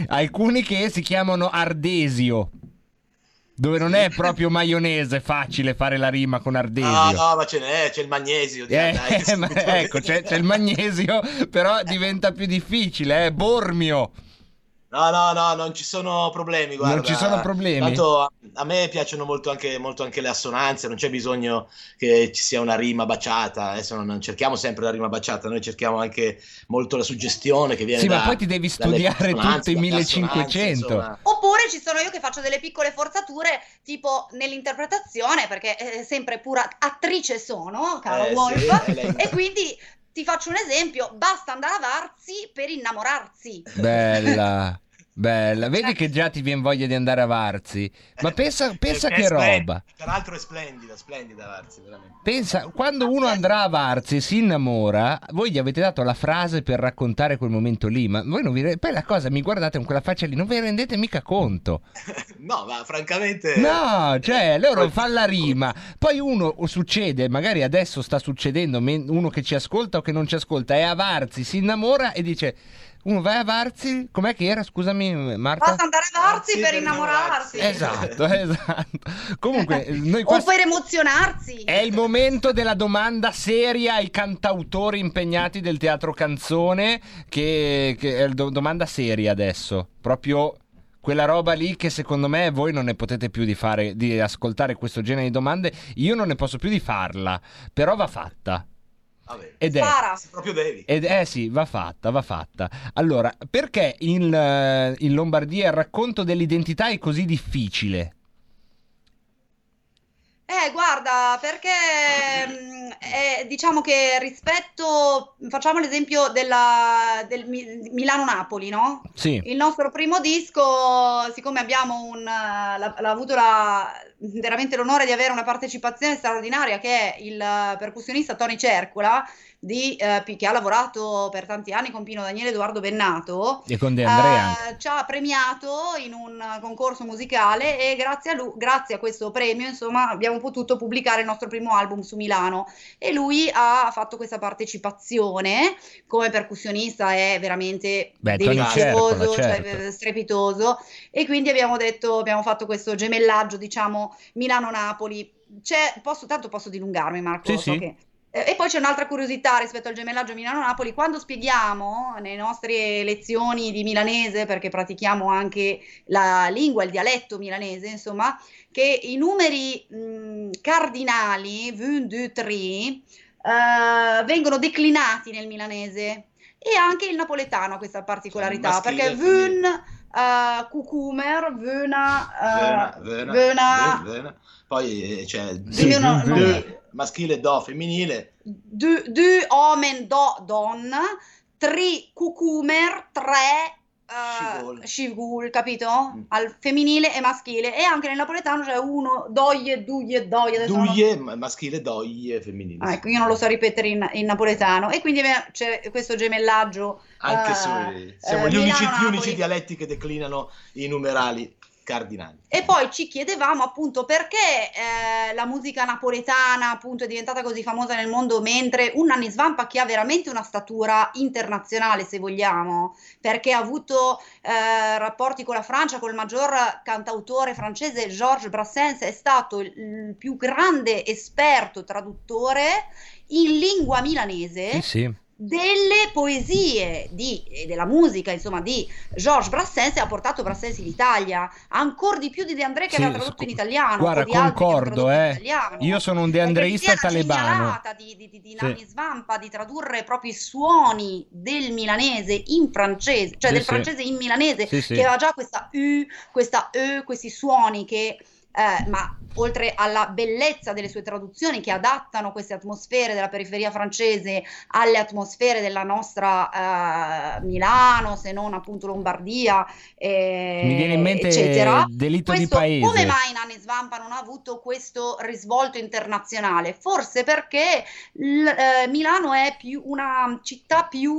alcuni che si chiamano Ardesio, dove non è proprio maionese facile fare la rima con Ardesio. No, no, ma ce n'è, c'è il magnesio. di- Eh, dai, che ma- schifo. ecco, c'è, c'è il magnesio, però diventa più difficile, eh? Bormio. No, no, no, non ci sono problemi, guarda. Non ci sono problemi? Tanto a, me piacciono molto anche, molto anche le assonanze, non c'è bisogno che ci sia una rima baciata, adesso non, non cerchiamo sempre la rima baciata, noi cerchiamo anche molto la suggestione che viene Sì, da, ma poi ti devi studiare tutto i dalle assonanze, 1500. insomma. Oppure ci sono io che faccio delle piccole forzature, tipo nell'interpretazione, perché eh, sempre pura attrice sono, caro Eh, sì, Wolf, lei- e quindi ti faccio un esempio, basta andare a Varzi per innamorarsi. Bella, bella. Vedi che già ti viene voglia di andare a Varzi. Ma pensa, pensa che roba. Peraltro è splendida, splendida Varzi, veramente. Pensa, quando uno andrà a Varzi e si innamora, voi gli avete dato la frase per raccontare quel momento lì, ma voi non vi re- Poi la cosa, mi guardate con quella faccia lì, non vi rendete mica conto. No, ma francamente... No, cioè, loro fanno la rima, poi uno succede, magari adesso sta succedendo, uno che ci ascolta o che non ci ascolta, è a Varzi, si innamora e dice... Uno vai a Varzi, com'è che era? Scusami, Marta. Basta andare a Varzi Varzi per per innamorarsi. Esatto, esatto. Comunque, noi qua O per emozionarsi. è il momento della domanda seria ai cantautori impegnati del teatro canzone, che, che è la do- domanda seria adesso. Proprio quella roba lì che secondo me voi non ne potete più di fare, di ascoltare questo genere di domande. Io non ne posso più di farla, però va fatta. Vabbè, Ed è, proprio devi. ed eh sì, va fatta, va fatta. Allora, perché in, eh, in Lombardia il racconto dell'identità è così difficile? Eh, guarda, perché eh, diciamo che rispetto, facciamo l'esempio della, del Mi- Milano-Napoli, no? Sì. Il nostro primo disco, siccome abbiamo un, eh, l'ha, l'ha avuto la- veramente l'onore di avere una partecipazione straordinaria che è il eh, percussionista Tony Cercola, di, eh, che ha lavorato per tanti anni con Pino Daniele Edoardo Bennato, E con De Andrea eh, ci ha premiato in un concorso musicale e grazie a, lui, grazie a questo premio insomma abbiamo potuto pubblicare il nostro primo album su Milano. E lui ha fatto questa partecipazione come percussionista è veramente Beh, delizioso, cioè, certo. eh, strepitoso. E quindi abbiamo detto abbiamo fatto questo gemellaggio diciamo Milano-Napoli c'è, posso, tanto posso dilungarmi Marco Sì, so sì. che Eh, E poi c'è un'altra curiosità rispetto al gemellaggio Milano-Napoli. Quando spieghiamo nelle nostre lezioni di milanese, perché pratichiamo anche la lingua, il dialetto milanese, insomma, che i numeri mh, cardinali, 1, 2, 3, eh, vengono declinati nel milanese e anche il napoletano ha questa particolarità, maschile perché e femminile. vun, uh, cucumer, Vena, eh, vena, vena, vena. Poi eh, c'è non due- mi- maschile do, femminile. du, du omen do donna, tri cucumer, tre eh, scivul, capito? Al femminile e maschile. E anche nel napoletano c'è uno, doie, duie, doie. Duie, ma- maschile, doglie, femminile. Ah, ecco, io non lo so ripetere in, in napoletano. E quindi eh, c'è questo gemellaggio. Anche eh, sui- siamo eh, gli, unici, gli unici dialetti che declinano i numerali cardinali. E poi ci chiedevamo appunto perché eh, la musica napoletana appunto è diventata così famosa nel mondo, mentre un Nanni Svampa che ha veramente una statura internazionale, se vogliamo, perché ha avuto eh, rapporti con la Francia, col maggior cantautore francese Georges Brassens, è stato il, il più grande esperto traduttore in lingua milanese Sì, sì. Delle poesie di, e della musica, insomma, di Georges Brassens e ha portato Brassens in Italia, ancora di più di De André che Sì, aveva tradotto in italiano. Guarda, concordo, eh. Io sono un sia la talebano. di, di, di, di Sì. Nanni Svampa di tradurre proprio i suoni del milanese in francese, cioè Sì, del sì. francese in milanese, Sì, sì. che aveva già questa U, questa E, questi suoni che, eh, ma oltre alla bellezza delle sue traduzioni che adattano queste atmosfere della periferia francese alle atmosfere della nostra eh, Milano, se non appunto Lombardia, eh, Mi viene in mente eccetera. Delitto di Questo, paese. Come mai Nanni Svampa non ha avuto questo risvolto internazionale? Forse perché l- eh, Milano è più una città più,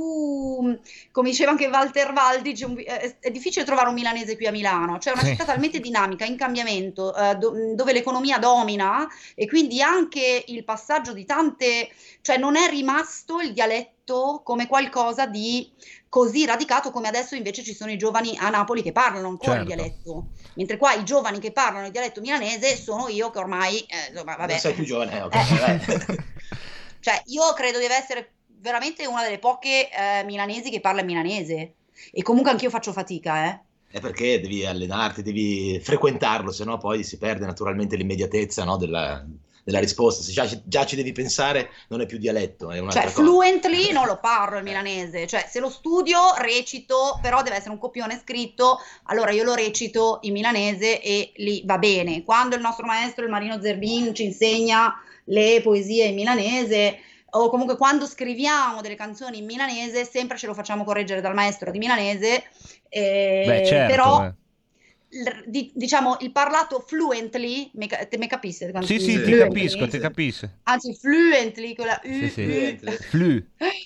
come diceva anche Walter Valdi, eh, è difficile trovare un milanese qui a Milano, cioè una Sì. città talmente dinamica, in cambiamento, eh, do- dove l'economia domina e quindi anche il passaggio di tante, cioè non è rimasto il dialetto come qualcosa di così radicato come adesso invece ci sono i giovani a Napoli che parlano ancora il Certo. dialetto, mentre qua i giovani che parlano il dialetto milanese sono io che ormai, eh, insomma, vabbè, Non sei più giovane, eh, ok, vabbè. cioè io credo di essere veramente una delle poche eh, milanesi che parla milanese e comunque anch'io faccio fatica, eh. È perché devi allenarti, devi frequentarlo, se no poi si perde naturalmente l'immediatezza no, della, della risposta. Se già, già ci devi pensare, non è più dialetto, è Cioè, cosa. fluently non lo parlo il milanese, cioè se lo studio recito, però deve essere un copione scritto, allora io lo recito in milanese e lì va bene. Quando il nostro maestro, il Marino Zerbin, ci insegna le poesie in milanese, o comunque quando scriviamo delle canzoni in milanese, sempre ce lo facciamo correggere dal maestro di milanese, eh, Beh, certo. però eh. di- diciamo il parlato fluently, me, te me capisce? quando Sì, sì, ti capisco, ti capisco. Anzi, fluently, con la U, Sì, sì. Flu.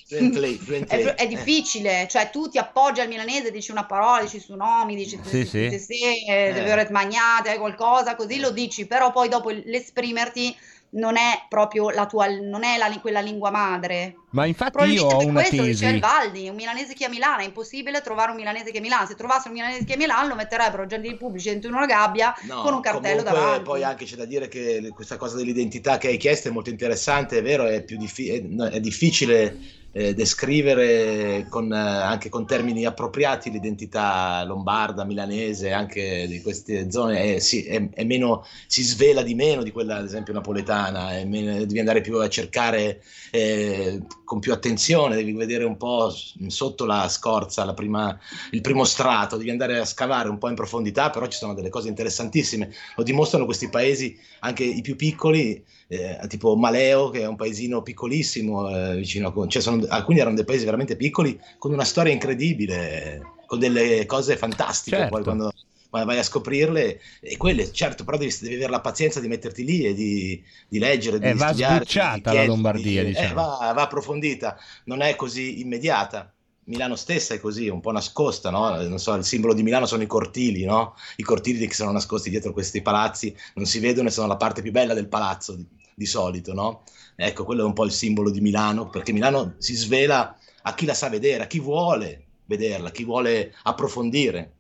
Fluently, fluently. è, è difficile, cioè tu ti appoggi al milanese, dici una parola, dici su nomi, dici Sì, sì. se, se, eh, deve aver magnate, qualcosa, così lo dici, però poi dopo l'esprimerti non è proprio la tua, non è la- quella lingua madre. Ma infatti io ho una questo dice tesi. il Valdi, un milanese che a Milano, è impossibile trovare un milanese che a Milano, se trovassero un milanese che a Milano lo metterebbero agenti pubblici dentro una gabbia No, con un cartello comunque, davanti. Poi anche c'è da dire che questa cosa dell'identità che hai chiesto è molto interessante, è vero, è, più diffi- è, è difficile eh, descrivere con, eh, anche con termini appropriati l'identità lombarda, milanese, anche di queste zone, è, sì, è- è meno, si svela di meno di quella ad esempio napoletana, meno- devi andare più a cercare eh, con più attenzione, devi vedere un po' sotto la scorza, la prima, il primo strato, devi andare a scavare un po' in profondità, però ci sono delle cose interessantissime, lo dimostrano questi paesi, anche i più piccoli, eh, tipo Maleo, che è un paesino piccolissimo, eh, vicino a, cioè sono- alcuni erano dei paesi veramente piccoli, con una storia incredibile, eh, con delle cose fantastiche, Certo. poi quando vai a scoprirle, e quelle, certo, però devi, devi avere la pazienza di metterti lì e di, di leggere, di Eh, va studiare, di sbucciata la chiederti, Lombardia, eh, diciamo. va, va approfondita, non è così immediata. Milano stessa è così, un po' nascosta, no? Non so, il simbolo di Milano sono i cortili, no? I cortili che sono nascosti dietro questi palazzi, non si vedono e sono la parte più bella del palazzo di, solito, no? Ecco, quello è un po' il simbolo di Milano, perché Milano si svela a chi la sa vedere, a chi vuole vederla, a chi vuole approfondire.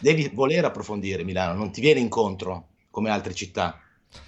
Devi voler approfondire Milano, non ti viene incontro come altre città,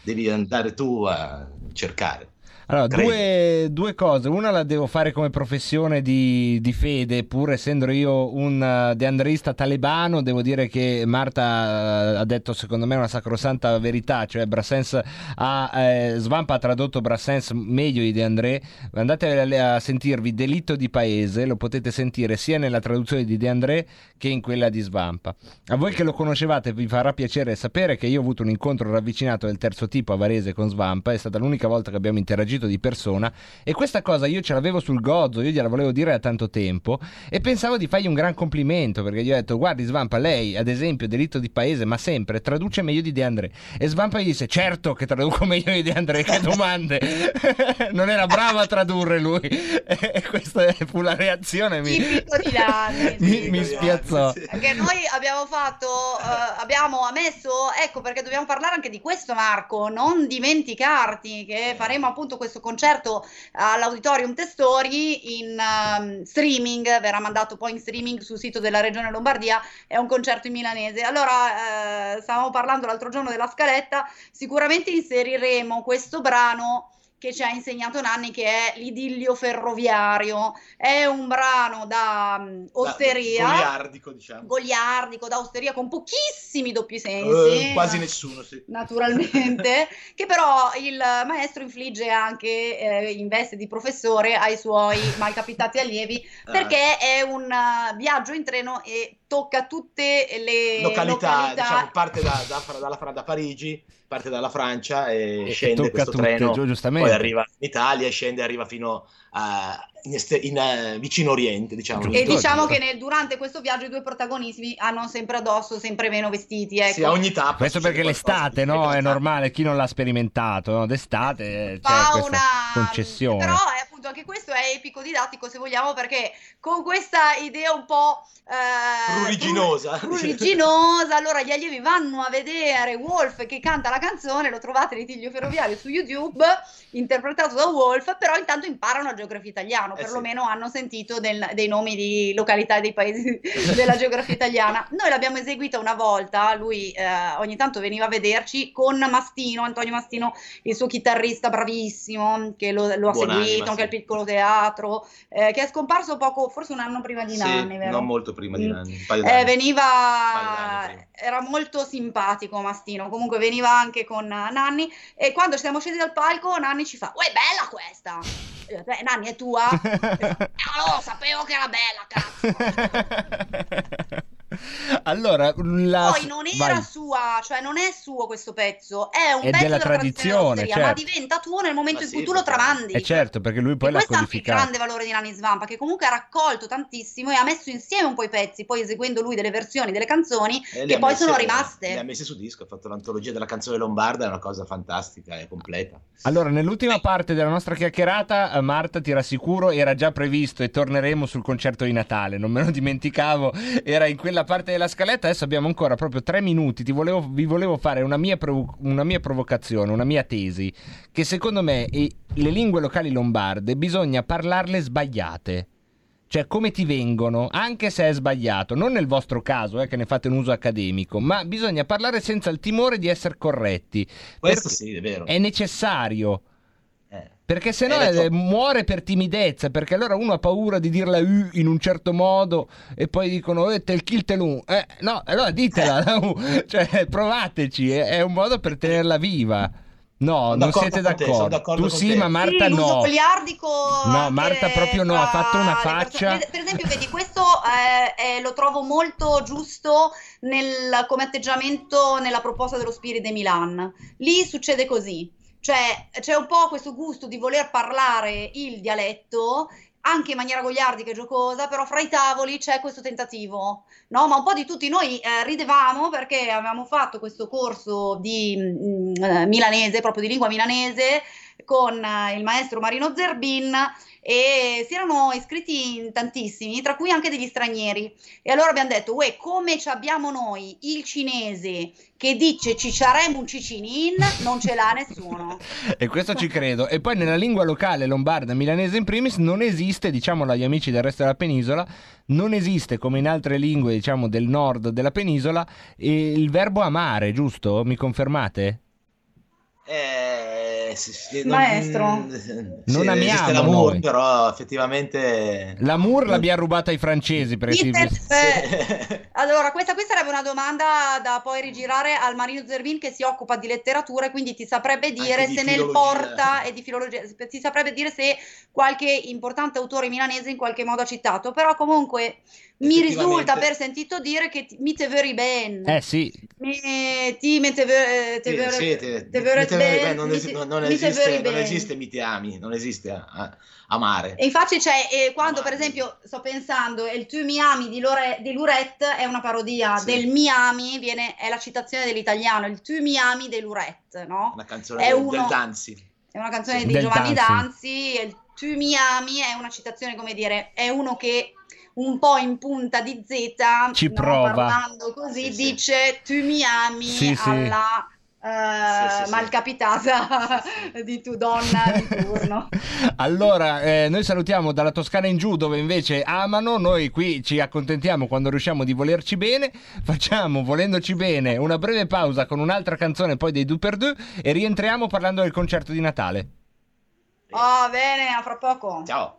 devi andare tu a cercare. Allora, due, due cose. Una la devo fare come professione di, di fede, pur essendo io un uh, deandrista talebano, devo dire che Marta uh, ha detto secondo me una sacrosanta verità, cioè Brassens ha, eh, Svampa ha tradotto Brassens meglio di De André. Andate a, a sentirvi Delitto di Paese, lo potete sentire sia nella traduzione di De André che in quella di Svampa. A voi che lo conoscevate vi farà piacere sapere che io ho avuto un incontro ravvicinato del terzo tipo a Varese con Svampa, è stata l'unica volta che abbiamo interagito di persona e questa cosa io ce l'avevo sul gozzo, io gliela volevo dire da tanto tempo e pensavo di fargli un gran complimento perché gli ho detto guardi Svampa lei ad esempio delitto di paese ma sempre traduce meglio di De André. E Svampa gli disse certo che traduco meglio di De André che domande. Non era bravo a tradurre lui. E questa fu la reazione mi, mi, mi spiazzò. Perché noi abbiamo fatto, eh, abbiamo ammesso, ecco perché dobbiamo parlare anche di questo Marco, non dimenticarti che faremo appunto questo concerto all'Auditorium Testori in ehm, streaming, verrà mandato poi in streaming sul sito della Regione Lombardia, è un concerto in milanese. Allora, eh, stavamo parlando l'altro giorno della scaletta, sicuramente inseriremo questo brano che ci ha insegnato Nanni che è l'idillio ferroviario. È un brano da mm, osteria. Goliardico, diciamo. Goliardico, da osteria con pochissimi doppi sensi. Eh, quasi nessuno, sì. Naturalmente, che però il maestro infligge anche eh, in veste di professore ai suoi malcapitati allievi Ah. perché è un eh, viaggio in treno e tocca tutte le località, località. diciamo, parte da, da- dalla Fra- da Parigi, parte dalla Francia e, E scende questo treno, giu- giustamente. poi arriva in Italia e scende, arriva fino a in, este- in, eh, vicino Oriente, diciamo. E diciamo che nel- durante questo viaggio i due protagonisti hanno sempre addosso sempre meno vestiti. Ecco. Sì, a ogni tappa questo perché l'estate no? è normale chi non l'ha sperimentato no? d'estate eh, c'è Fa questa una- concessione Però è appunto anche questo è epico didattico se vogliamo perché con questa idea un po' eh, Pruriginosa. pruriginosa allora gli allievi vanno a vedere Wolf che canta la canzone lo trovate Litiglio Ferroviario su YouTube interpretato da Wolf però intanto imparano la geografia italiana Eh perlomeno hanno sentito del- dei nomi di località e dei paesi della geografia italiana noi l'abbiamo eseguita una volta lui eh, ogni tanto veniva a vederci con Mastino Antonio Mastino il suo chitarrista bravissimo che lo, lo ha Buonanima, seguito anche sì. al piccolo teatro eh, che è scomparso poco forse un anno prima di Sì, Nanni vero? non molto prima di Mm. Nanni, un paio Eh, d'anni. veniva d'anni era molto simpatico Mastino comunque veniva anche con eh, Nanni e quando siamo scesi dal palco Nanni ci fa uè bella questa E "Beh, Nanni è tua? E fa, "Ah, lo sapevo che era bella cazzo allora la... poi non era vai. sua cioè non è suo questo pezzo è un È pezzo della tradizione, dell'osteria, ma certo. diventa tuo nel momento Ma in sì, cui tu lo tramandi Eh certo perché lui poi e l'ha questo è il codificato grande valore di Nanni Svampa, che comunque ha raccolto tantissimo e ha messo insieme un po' i pezzi, poi eseguendo lui delle versioni delle canzoni E le che ha poi messe- sono Le ha rimaste. messe su disco, ha fatto l'antologia della canzone lombarda, è una cosa fantastica e completa. allora nell'ultima parte della nostra chiacchierata eh, Marta ti rassicuro era già previsto e torneremo sul concerto di Natale non me lo dimenticavo era in quella parte della scaletta adesso abbiamo ancora proprio tre minuti Ti volevo- vi volevo fare una mia, provo- una mia provocazione una mia tesi che secondo me le lingue locali lombarde bisogna parlarle sbagliate Cioè, come ti vengono, anche se è sbagliato, non nel vostro caso, eh, che ne fate un uso accademico, ma bisogna parlare senza il timore di essere corretti. Questo sì, è vero. È necessario. Eh. Perché se no Eh, eh, muore per timidezza, perché allora uno ha paura di dirla U in un certo modo e poi dicono eh, tel kill telun. Eh, no, allora ditela la U, cioè provateci, è, è un modo per tenerla viva. No, non d'accordo siete con te, d'accordo. d'accordo Tu sì, te. ma Marta sì, l'uso no. goliardico No, Marta proprio no, ha fatto una faccia. persone- Per esempio, vedi, questo eh, eh, lo trovo molto giusto nel, come atteggiamento nella proposta dello Spirit de Milan. Lì succede così. Cioè, c'è un po' questo gusto di voler parlare il dialetto anche in maniera goliardica e giocosa, però fra i tavoli c'è questo tentativo, no? Ma un po' di tutti noi eh, ridevamo perché avevamo fatto questo corso di mm, eh, milanese, proprio di lingua milanese, con eh, il maestro Marino Zerbin e si erano iscritti in tantissimi, tra cui anche degli stranieri. E allora abbiamo detto, uè, come ci abbiamo noi il cinese che dice ci saremo un cicinin, non ce l'ha nessuno. E questo ci credo. E poi nella lingua locale lombarda, milanese in primis, non esiste, diciamolo agli amici del resto della penisola, non esiste come in altre lingue, diciamo, del nord della penisola, il verbo amare, giusto? Mi confermate? Eh, Eh, sì, sì, Maestro. Non, Non sì, amiamo l'amour, noi. però effettivamente... L'amour l'abbiamo rubata ai francesi, per Peter- allora, questa qui sarebbe una domanda da poi rigirare al Marino Zervin che si occupa di letteratura e quindi ti saprebbe dire di se nel filologia. porta e di filologia, ti saprebbe dire se qualche importante autore milanese in qualche modo ha citato, però comunque mi risulta per sentito dire che ti- mi te veri ben. Eh sì, Mi, ti me te ver- te Sì, ver- sì, te- te mi ver- te veri ben, non, non- non esiste, non esiste mi ti ami, non esiste a- a- amare. E infatti c'è, eh, quando per esempio sto pensando, il tu mi ami di, Lore- di Lurette è una parodia, Sì. del mi ami viene, è la citazione dell'italiano, il tu mi ami di Lurette, no? Una canzone È del, uno- del Danzi. È una canzone di Del Giovanni Danzi. Danzi, e il tu mi ami è una citazione, come dire, è uno che un po' in punta di Z, Ci no, prova. parlando così, Sì, sì. dice tu mi ami Sì, sì. alla eh, Sì, sì, sì. malcapitata di tu donna di turno. Allora, eh, noi salutiamo dalla Toscana in giù dove invece amano, noi qui ci accontentiamo quando riusciamo di volerci bene, facciamo volendoci bene una breve pausa con un'altra canzone poi dei Duper Deux e rientriamo parlando del concerto di Natale. Oh, bene, a fra poco. Ciao.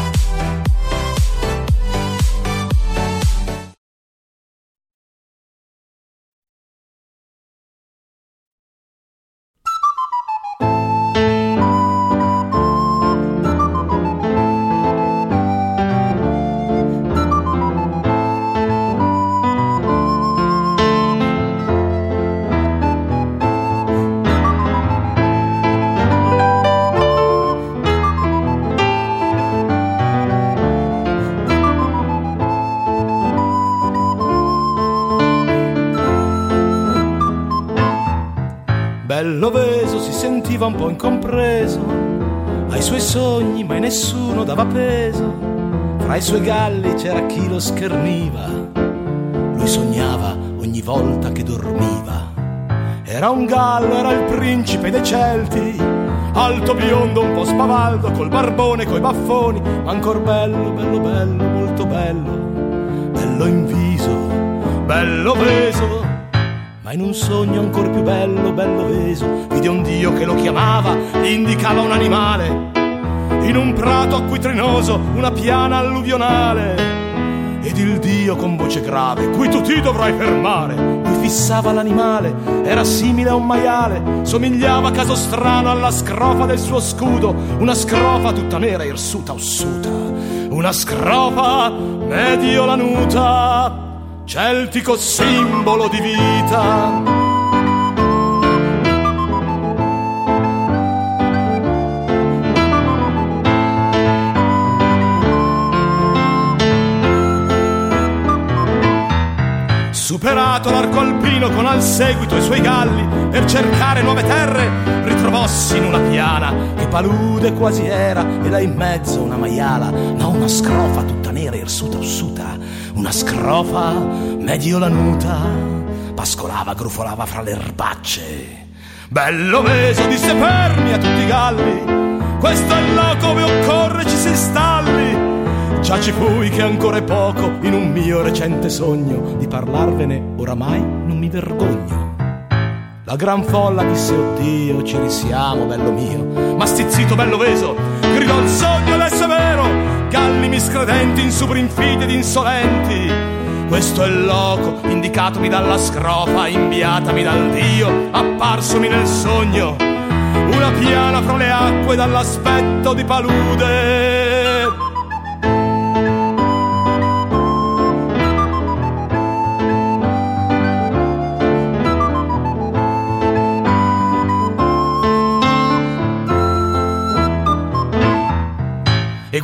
Sentiva un po' incompreso ai suoi sogni, mai nessuno dava peso. Fra i suoi galli c'era chi lo scherniva. Lui sognava ogni volta che dormiva. Era un gallo, era il principe dei Celti. Alto biondo, un po' spavaldo, col barbone, coi baffoni, ma ancor bello, bello, bello, molto bello. Bello in viso, bello veso. In un sogno ancor più bello, bello veso, vide un dio che lo chiamava, indicava un animale. In un prato acquitrinoso, una piana alluvionale. Ed il dio con voce grave, qui tu ti dovrai fermare. Lui fissava l'animale, era simile a un maiale, somigliava a caso strano alla scrofa del suo scudo, una scrofa tutta nera, irsuta, ossuta, una scrofa medio lanuta, celtico simbolo di vita. Superato l'arco alpino con al seguito i suoi galli per cercare nuove terre, ritrovossi in una piana che palude quasi era e là in mezzo una maiala, ma una scrofa tutta nera irsuta ossuta, una scrofa medio lanuta, pascolava, grufolava fra le erbacce. Bello meso, disse fermi a tutti i galli, questo è loco dove occorre ci si installi. Già ci fui che ancora è poco in un mio recente sogno di parlarvene oramai non mi vergogno. La gran folla disse oddio ci risiamo bello mio ma stizzito bello veso gridò il sogno adesso è vero galli miscredenti insubrinfidi ed insolenti. Questo è il loco indicatomi dalla scrofa inviatami dal dio apparsomi nel sogno. Una piana fra le acque dall'aspetto di palude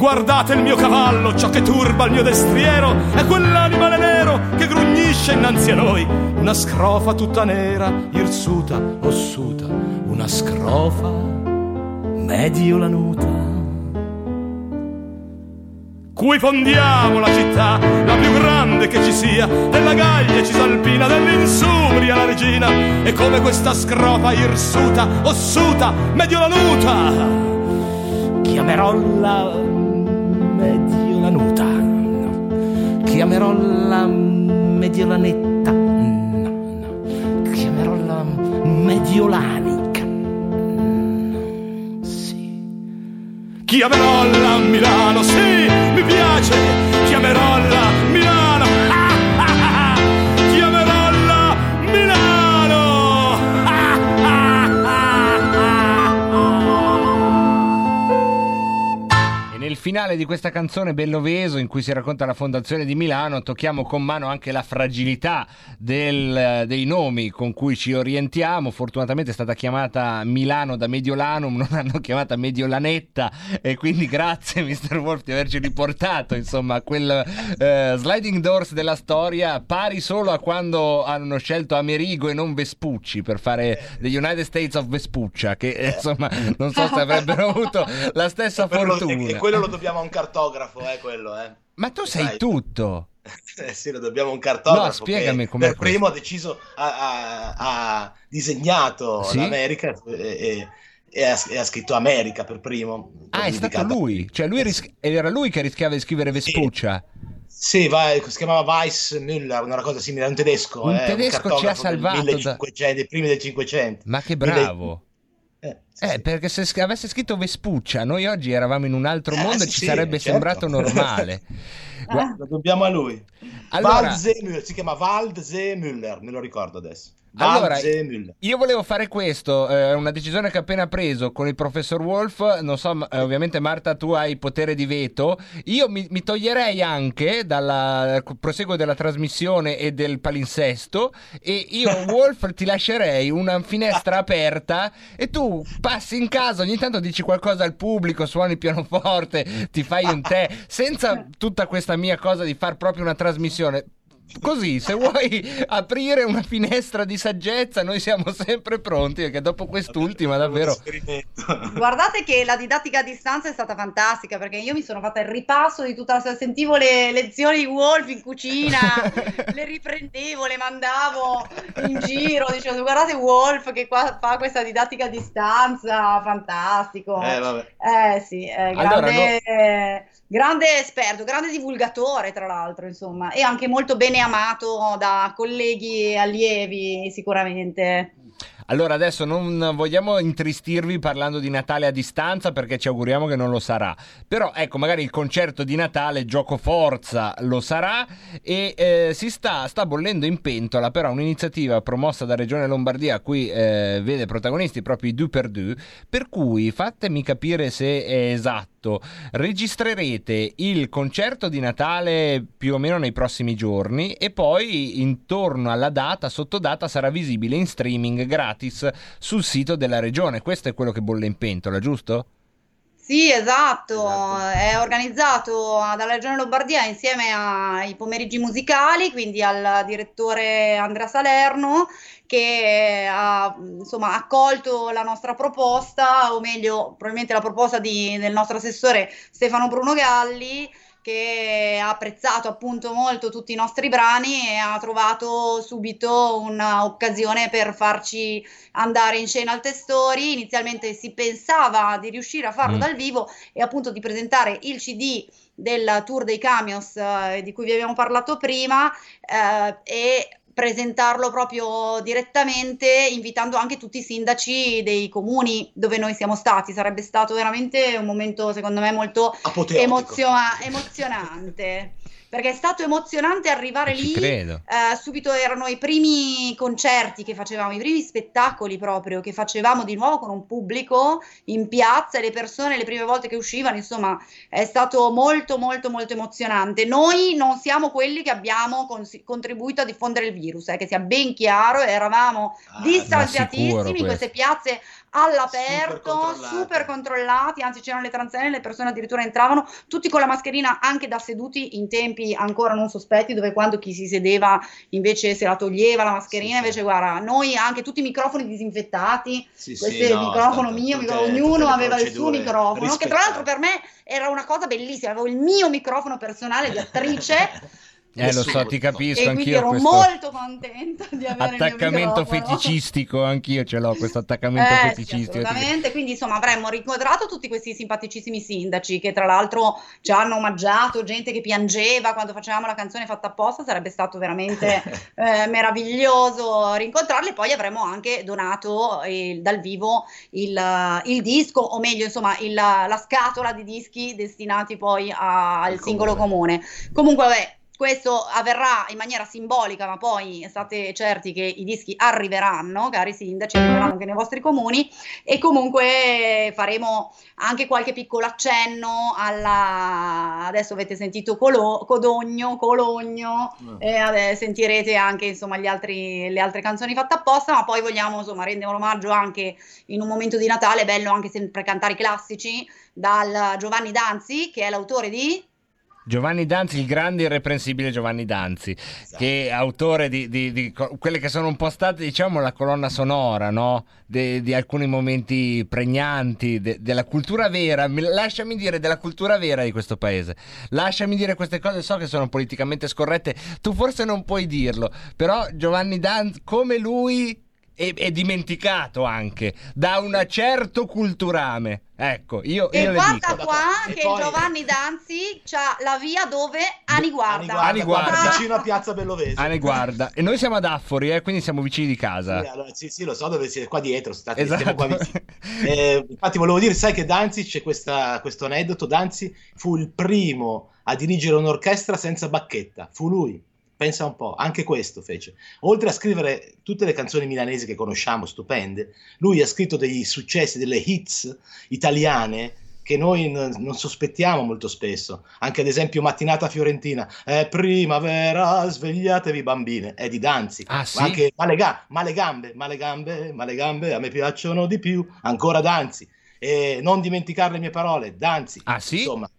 guardate il mio cavallo, ciò che turba il mio destriero, è quell'animale nero che grugnisce innanzi a noi. Una scrofa tutta nera, irsuta, ossuta, una scrofa medio lanuta. cui fondiamo la città, la più grande che ci sia, della Gallia Cisalpina, dell'Insubria la regina, e come questa scrofa irsuta, ossuta, mediolanuta, chiamerò la chiamerò la mediolanetta, chiamerò la mediolanica, sì, chiamerò la Milano, sì, mi piace, chiamerò la finale di questa canzone Belloveso, in cui si racconta la fondazione di Milano, tocchiamo con mano anche la fragilità del- dei nomi con cui ci orientiamo. Fortunatamente è stata chiamata Milano da Mediolanum, non hanno chiamata Mediolanetta. E quindi grazie, Mr. Wolf, di averci riportato insomma quel eh, sliding doors della storia, pari solo a quando hanno scelto Amerigo e non Vespucci per fare The United States of Vespuccia, che eh, insomma non so se avrebbero avuto la stessa fortuna. E, quello lo dobbiamo a un cartografo, eh, quello, eh. Ma tu sai Sai. tutto. Eh sì, lo dobbiamo a un cartografo. No, spiegami com'è Per primo ha deciso, ha, ha- ha disegnato Sì? l'America e, e- e ha, e ha scritto America per primo. Ah, è stato lui. Cioè, lui ris- era lui che rischiava di scrivere Vespuccia. Sì, va- si chiamava Weiss Müller, una cosa simile, è un tedesco. Un eh, tedesco ci ha cartografo del salvato da- 1500, dei primi del 500. Ma che Mille- Eh, Eh, perché se avesse scritto Vespuccia, noi oggi eravamo in un altro Eh, mondo e sì, ci sì, sarebbe certo. sembrato normale. Gua- Lo dobbiamo a lui. Allora- Waldseemüller, si chiama Waldseemüller, me lo ricordo adesso. Allora, io volevo fare questo, è una decisione che ho appena preso con il professor Wolf, non so, ma- eh, ovviamente Marta tu hai potere di veto, io mi, mi toglierei anche dal proseguo della trasmissione e del palinsesto e io Wolf ti lascerei una finestra aperta e tu passi in casa, ogni tanto dici qualcosa al pubblico, suoni il pianoforte, ti fai un tè, senza tutta questa mia cosa di far proprio una trasmissione. Così, se vuoi aprire una finestra di saggezza, noi siamo sempre pronti, perché dopo quest'ultima davvero... Guardate che la didattica a distanza è stata fantastica perché io mi sono fatta il ripasso di tutta la sentivo le lezioni di Wolf in cucina, le riprendevo, le mandavo in giro, dicevo guardate Wolf che qua fa questa didattica a distanza, fantastico. Eh, vabbè. Eh sì, eh, Allora, grande, grande esperto, grande divulgatore tra l'altro, insomma, e anche molto bene amato da colleghi e allievi sicuramente. Allora, adesso non vogliamo intristirvi parlando di Natale a distanza perché ci auguriamo che non lo sarà. Però, ecco, magari il concerto di Natale, gioco forza, lo sarà e eh, si sta, sta bollendo in pentola però un'iniziativa promossa da Regione Lombardia a cui eh, vede protagonisti proprio i due per per cui fatemi capire se è esatto. Registrerete il concerto di Natale più o meno nei prossimi giorni e poi intorno alla data, sotto data, sarà visibile in streaming gratis sul sito della regione. Questo è quello che bolle in pentola, giusto? Sì, esatto, è organizzato dalla Regione Lombardia insieme ai pomeriggi musicali, quindi al direttore Andrea Salerno che ha insomma accolto la nostra proposta, o meglio, probabilmente la proposta di- del nostro assessore Stefano Bruno Galli che ha apprezzato appunto molto tutti i nostri brani e ha trovato subito un'occasione per farci andare in scena al Testori. Inizialmente si pensava di riuscire a farlo Mm. dal vivo e appunto di presentare il CD del tour dei Camios eh, di cui vi abbiamo parlato prima eh, e presentarlo proprio direttamente invitando anche tutti i sindaci dei comuni dove noi siamo stati. Sarebbe stato veramente un momento secondo me molto emozio- emozionante. Perché è stato emozionante arrivare Ci lì. credo. eh, subito erano i primi concerti che facevamo, i primi spettacoli proprio che facevamo di nuovo con un pubblico in piazza e le persone le prime volte che uscivano, insomma, è stato molto molto molto emozionante. Noi non siamo quelli che abbiamo cons- contribuito a diffondere il virus, eh, che sia ben chiaro, eravamo Ah, distanziatissimi in queste piazze all'aperto, controllati. super controllati, anzi c'erano le transenne, le persone addirittura entravano tutti con la mascherina anche da seduti in tempi ancora non sospetti, dove quando chi si sedeva invece se la toglieva la mascherina, invece guarda, noi anche tutti i microfoni disinfettati, Sì, sì, questo è il no, microfono mio, tutte- ognuno aveva il suo microfono, che tra l'altro per me era una cosa bellissima, avevo il mio microfono personale di attrice Eh, lo so, ti capisco, e quindi anch'io ero questo molto contenta di avere attaccamento il mio microfono. feticistico, anch'io ce l'ho questo attaccamento Eh, sì, feticistico. assolutamente, quindi insomma avremmo riquadrato tutti questi simpaticissimi sindaci che tra l'altro ci hanno omaggiato, gente che piangeva quando facevamo la canzone fatta apposta, sarebbe stato veramente eh, meraviglioso rincontrarli, poi avremmo anche donato il- dal vivo il, il disco, o meglio insomma il- la scatola di dischi destinati poi a- al singolo comune. Comunque vabbè, questo avverrà in maniera simbolica, ma poi state certi che i dischi arriveranno, cari sindaci, arriveranno anche nei vostri comuni e comunque faremo anche qualche piccolo accenno alla... adesso avete sentito Colo- Codogno, Cologno e ade- sentirete anche insomma gli altri, le altre canzoni fatte apposta, ma poi vogliamo insomma rendere un omaggio anche in un momento di Natale, è bello anche sempre cantare i classici, dal Giovanni Danzi che è l'autore di... Giovanni Danzi, il grande irreprensibile Giovanni Danzi, che è autore di, di- di quelle che sono un po' state, diciamo, la colonna sonora, no? De- di alcuni momenti pregnanti de- della cultura vera. Mi- lasciami dire della cultura vera di questo paese. Lasciami dire queste cose, so che sono politicamente scorrette, tu forse non puoi dirlo, però Giovanni Danzi, come lui, è, è dimenticato anche da un certo culturame. Ecco, io, E io le guarda dico. qua che Giovanni Danzi c'ha la via dove Ani guarda. Ani guarda. vicino a Piazza Bellovese. Ah, ne guarda. E noi siamo ad Affori, eh, quindi siamo vicini di casa. Sì, allora, sì, sì, lo so dove siete, qua dietro, state, Esatto. qua vicini. Eh, infatti volevo dire, sai che Danzi, c'è questa- questo aneddoto, Danzi fu il primo a dirigere un'orchestra senza bacchetta, fu lui. Pensa un po', anche questo fece. Oltre a scrivere tutte le canzoni milanesi che conosciamo, stupende, lui ha scritto dei successi, delle hits italiane che noi n- non sospettiamo molto spesso. Anche ad esempio Mattinata Fiorentina, è primavera, svegliatevi bambine, è di Danzi. Ah, sì? Anche male, ga- male gambe, male gambe, male gambe, a me piacciono di più, ancora Danzi. E non dimenticare le mie parole, Danzi. Ah, sì? Insomma,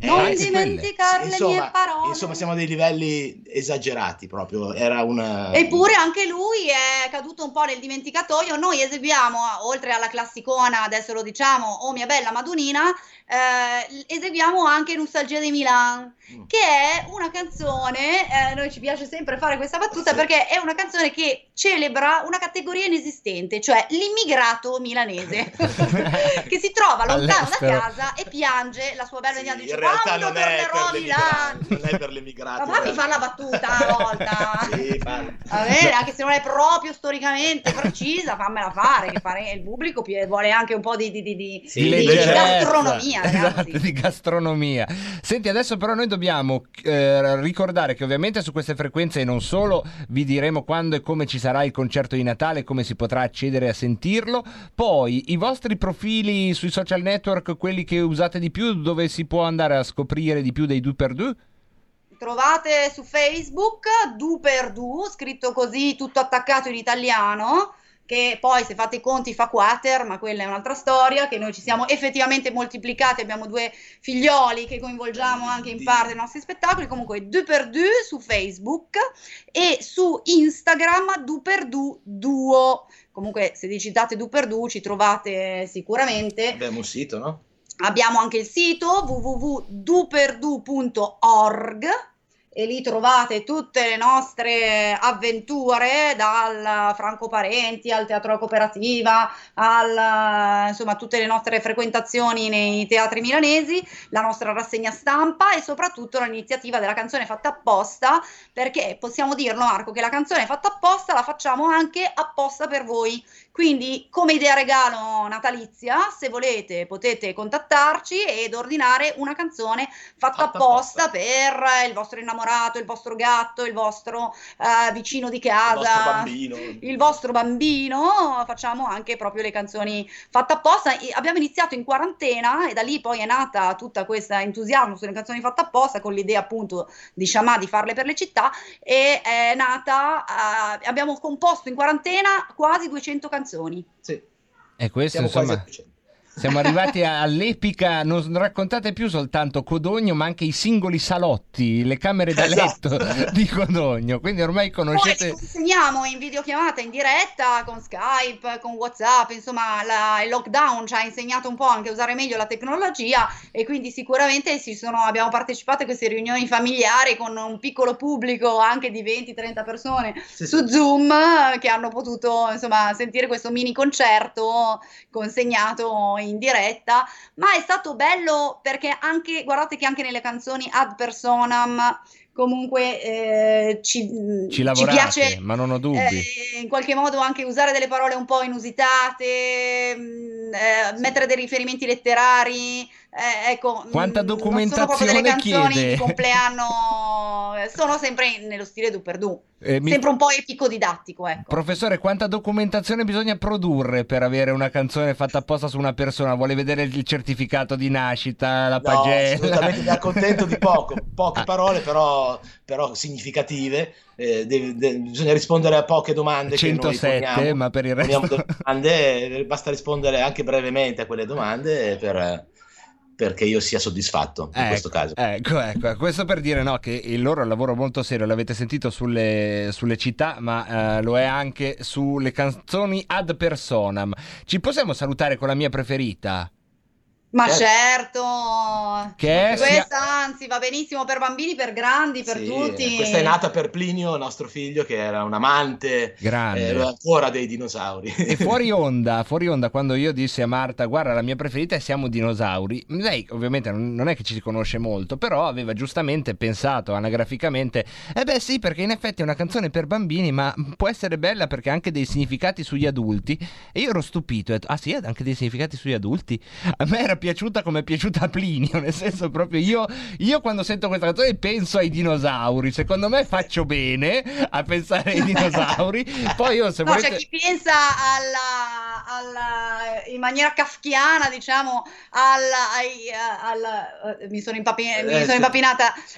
Non eh, dimenticare le insomma, mie parole. Insomma, siamo a dei livelli esagerati proprio. Era una. Eppure anche lui è caduto un po' nel dimenticatoio. Noi eseguiamo, oltre alla classicona, adesso lo diciamo, Oh mia bella Madunina, eh, eseguiamo anche Nostalgia di Milan, Mm. che è una canzone, eh, noi ci piace sempre fare questa battuta perché è una canzone che celebra una categoria inesistente, cioè l'immigrato milanese, che si trova lontano da All'estero. casa e piange la sua bella. Dice, In realtà quando non è, tornerò a per Milano? l'emigrato, non è per l'emigrato. Ma fammi fare la battuta una volta. Sì. Va bene, anche se non è proprio storicamente precisa, fammela fare, che fare il pubblico vuole anche un po' di, di- di- di- Di di gastronomia. Esatto, di gastronomia. Senti, adesso però noi dobbiamo eh, ricordare che ovviamente su queste frequenze e non solo vi diremo quando e come ci sarà il concerto di Natale, come si potrà accedere a sentirlo. Poi i vostri profili sui social network, quelli che usate di più, dove si può andare a scoprire di più dei 2x2? Trovate su Facebook Du per Du, scritto così, tutto attaccato in italiano, che poi se fate i conti fa quater, ma quella è un'altra storia, che noi ci siamo effettivamente moltiplicati, abbiamo due figlioli che coinvolgiamo anche in parte dei nostri spettacoli, comunque Du per Du su Facebook e su Instagram Du per Du Duo. Comunque se digitate Du per Du ci trovate sicuramente. Abbiamo un sito, no? Abbiamo anche il sito www.duperdu.org e lì trovate tutte le nostre avventure dal Franco Parenti al Teatro Cooperativa, al, insomma tutte le nostre frequentazioni nei teatri milanesi, la nostra rassegna stampa e soprattutto l'iniziativa della canzone fatta apposta perché possiamo dirlo Marco che la canzone fatta apposta la facciamo anche apposta per voi. Quindi, come idea regalo natalizia, se volete potete contattarci ed ordinare una canzone fatta, apposta, per il vostro innamorato, il vostro gatto, il vostro eh, vicino di casa, Il vostro bambino. il vostro bambino. Facciamo anche proprio le canzoni fatte apposta. E abbiamo iniziato in quarantena e da lì poi è nata tutta questa entusiasmo sulle canzoni fatte apposta con l'idea appunto di Sciamà di farle per le città e è nata, eh, abbiamo composto in quarantena quasi 200 canzoni. Sì. E questo Siamo quasi insomma... a 200. Siamo arrivati all'epica, non raccontate più soltanto Codogno, ma anche i singoli salotti, le camere da Esatto. letto di Codogno. Quindi ormai Poi conoscete. ci consegniamo in videochiamata in diretta con Skype, con WhatsApp, insomma la- il lockdown ci ha insegnato un po' anche a usare meglio la tecnologia e quindi sicuramente si sono- abbiamo partecipato a queste riunioni familiari con un piccolo pubblico anche di 20-30 persone su Zoom eh, che hanno potuto insomma sentire questo mini concerto consegnato in diretta, ma è stato bello perché anche, guardate che anche nelle canzoni ad personam comunque eh, ci, Ci lavorate, piace ma non ho dubbi. eh, in qualche modo anche usare delle parole un po' inusitate, mh, eh, mettere dei riferimenti letterari, eh, ecco, mh, Quanta non sono proprio delle documentazione canzoni chiede? di compleanno, eh, sono sempre in- nello stile du per du, Eh, mi- sempre un po' epico didattico, ecco. Professore, quanta documentazione bisogna produrre per avere una canzone fatta apposta su una persona? Vuole vedere il certificato di nascita, la No, pagella? assolutamente mi accontento di poco, poche parole però, però significative. Eh, deve- de- bisogna rispondere a poche domande. che noi 107, poniamo. ma per il resto... Domande, basta rispondere anche brevemente a quelle domande per- perché io sia soddisfatto in Ecco, questo caso. Ecco, ecco, questo per dire no, che il loro è un lavoro molto serio, l'avete sentito sulle, sulle città, ma eh, lo è anche sulle canzoni ad personam. Ci possiamo salutare con la mia preferita? Ma Certo. certo, Che è- questa anzi va benissimo per bambini, per grandi, per Sì, tutti. Questa è nata per Plinio, nostro figlio, che era un amante Grande. eh, ancora dei dinosauri. E fuori onda, fuori onda, quando io dissi a Marta, guarda, la mia preferita è Siamo dinosauri, lei ovviamente non è che ci si conosce molto, però aveva giustamente pensato anagraficamente, eh beh sì, perché in effetti è una canzone per bambini, ma può essere bella perché ha anche dei significati sugli adulti. E io ero stupito, ho detto, ah sì, ha anche dei significati sugli adulti? A me era piaciuta come è piaciuta a Plinio, nel senso proprio io, io quando sento questa canzone penso ai dinosauri, secondo me faccio bene a pensare ai dinosauri, poi io se No, volete... c'è chi pensa alla, alla- in maniera kafkiana, diciamo, alla, ai, alla- eh, mi sono, impapi- mi Eh, sono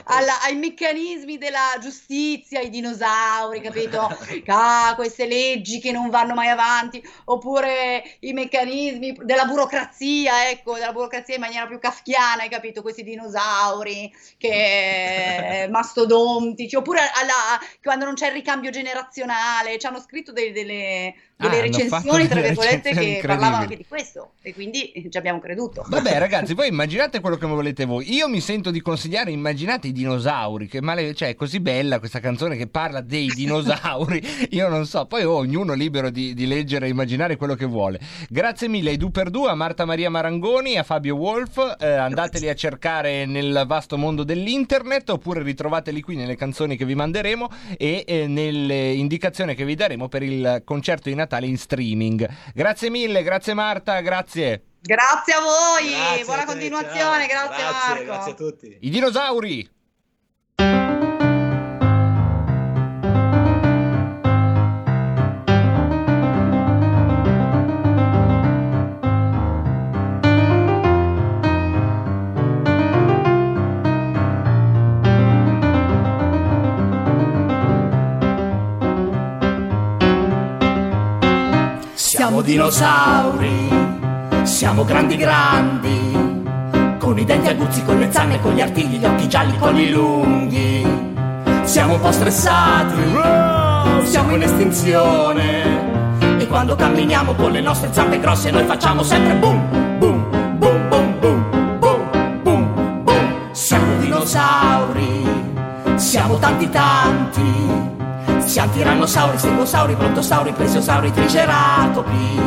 alla- ai meccanismi della giustizia, ai dinosauri, capito? Ah, queste leggi che non vanno mai avanti, oppure i meccanismi della burocrazia, ecco, della burocrazia in maniera più kafkiana, hai capito? Questi dinosauri che mastodontici, oppure alla- quando non c'è il ricambio generazionale, ci hanno scritto dei- delle, delle hanno fatto recensioni, tra virgolette, che parlavano anche di questo e quindi ci abbiamo creduto. Vabbè, ragazzi, voi immaginate quello che volete voi. Io mi sento di consigliare, immaginate i dinosauri, che male, cioè è così bella questa canzone che parla dei dinosauri. Io non so, poi oh, ognuno libero di, di leggere e immaginare quello che vuole. Grazie mille ai Du per Du, a Marta Maria Marangoni, a Fabio Wolf. Eh, andateli a cercare nel vasto mondo dell'internet oppure ritrovateli qui nelle canzoni che vi manderemo e eh, nelle indicazioni che vi daremo per il concerto di Natale in streaming. Grazie mille, grazie Marta, grazie. Grazie a voi, Grazie buona a te, continuazione, grazie, Grazie, Marco. grazie a tutti. I dinosauri! Siamo dinosauri, siamo grandi grandi, con i denti aguzzi, con le zanne, con gli artigli, gli occhi gialli, con i lunghi. Siamo un po' stressati, siamo in estinzione. E quando camminiamo con le nostre zampe grosse noi facciamo sempre boom, boom, boom, boom, boom, boom, boom, boom. Siamo dinosauri, siamo tanti tanti. Siamo tirannosauri, stegosauri, brontosauri, plesiosauri, triceratopi.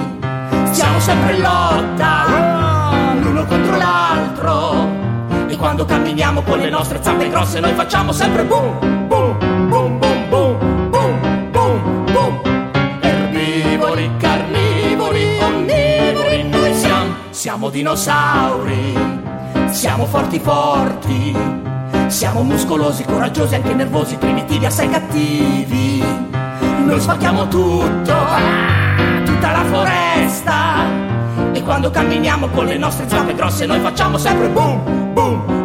Siamo sempre in lotta, l'uno contro l'altro. E quando camminiamo con le nostre zampe grosse noi facciamo sempre boom, boom, boom, boom, boom, boom, boom, boom. Erbivori, carnivori, onnivori, noi siamo, siamo dinosauri. Siamo forti forti. Siamo muscolosi, coraggiosi, anche nervosi, primitivi, assai cattivi. Noi spacchiamo tutto, ah, tutta la foresta. E quando camminiamo con le nostre zampe grosse noi facciamo sempre boom, boom,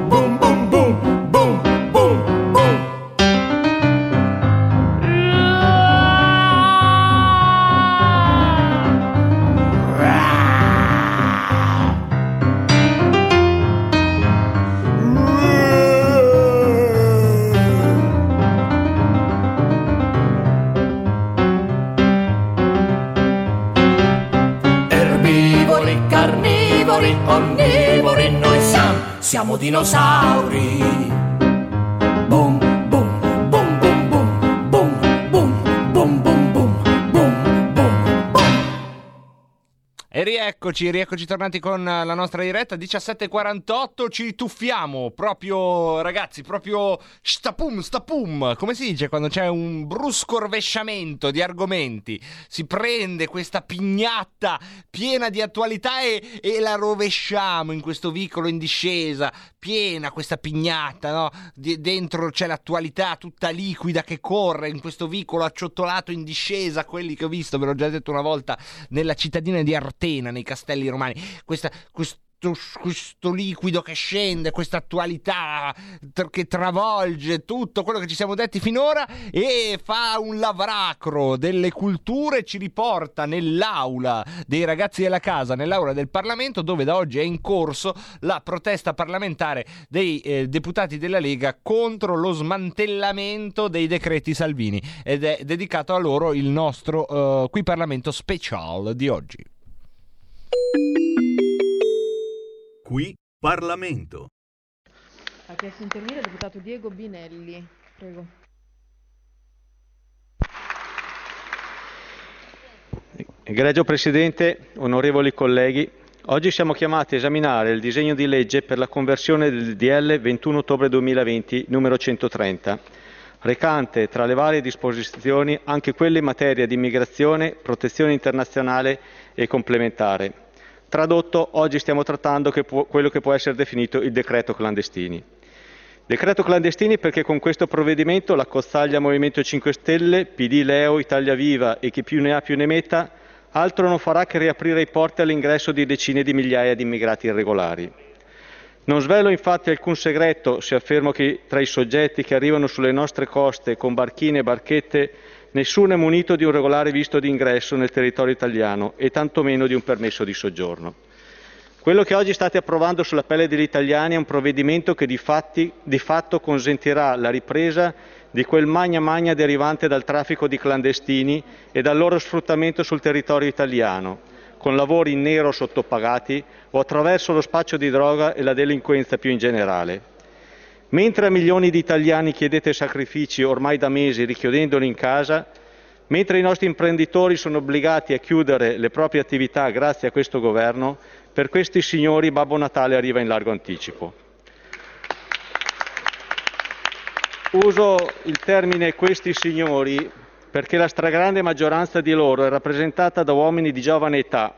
dinosauri. Boom, boom, boom, boom, boom, boom, boom, boom, boom, boom, boom, boom, boom. E rieccoci, rieccoci tornati con la nostra diretta 17.48, ci tuffiamo proprio ragazzi, proprio stapum, stapum, come si dice quando c'è un brusco rovesciamento di argomenti, si prende questa pignatta piena di attualità e, e la rovesciamo in questo vicolo in discesa, piena questa pignatta, no? Di- dentro c'è l'attualità tutta liquida che corre in questo vicolo acciottolato in discesa, quelli che ho visto, ve l'ho già detto una volta, nella cittadina di Artena, nei castelli romani. Questa, questo, questo liquido che scende, questa attualità che travolge tutto quello che ci siamo detti finora e fa un lavracro delle culture, ci riporta nell'aula dei ragazzi della casa, nell'aula del Parlamento, dove da oggi è in corso la protesta parlamentare dei eh, deputati della Lega contro lo smantellamento dei decreti Salvini ed è dedicato a loro il nostro eh, qui Parlamento special di oggi. Qui Parlamento. Ha chiesto di intervenire il deputato Diego Binelli. Prego. Egregio Presidente, onorevoli colleghi, oggi siamo chiamati a esaminare il disegno di legge per la conversione del DL 21 ottobre 2020 numero 130, recante tra le varie disposizioni anche quelle in materia di immigrazione, protezione internazionale e complementare. Tradotto, oggi stiamo trattando che può- quello che può essere definito il decreto clandestini. Decreto clandestini perché con questo provvedimento la cozzaglia Movimento 5 Stelle, PD, Leo, Italia Viva e chi più ne ha più ne metta altro non farà che riaprire i porti all'ingresso di decine di migliaia di immigrati irregolari. Non svelo infatti alcun segreto se affermo che tra i soggetti che arrivano sulle nostre coste con barchine e barchette nessuno è munito di un regolare visto di ingresso nel territorio italiano e tantomeno di un permesso di soggiorno. Quello che oggi state approvando sulla pelle degli italiani è un provvedimento che di, fatti- di fatto consentirà la ripresa di quel magna magna derivante dal traffico di clandestini e dal loro sfruttamento sul territorio italiano, con lavori in nero sottopagati o attraverso lo spaccio di droga e la delinquenza più in generale. Mentre a milioni di italiani chiedete sacrifici ormai da mesi richiudendoli in casa, mentre i nostri imprenditori sono obbligati a chiudere le proprie attività grazie a questo governo, per questi signori Babbo Natale arriva in largo anticipo. Uso il termine questi signori perché la stragrande maggioranza di loro è rappresentata da uomini di giovane età,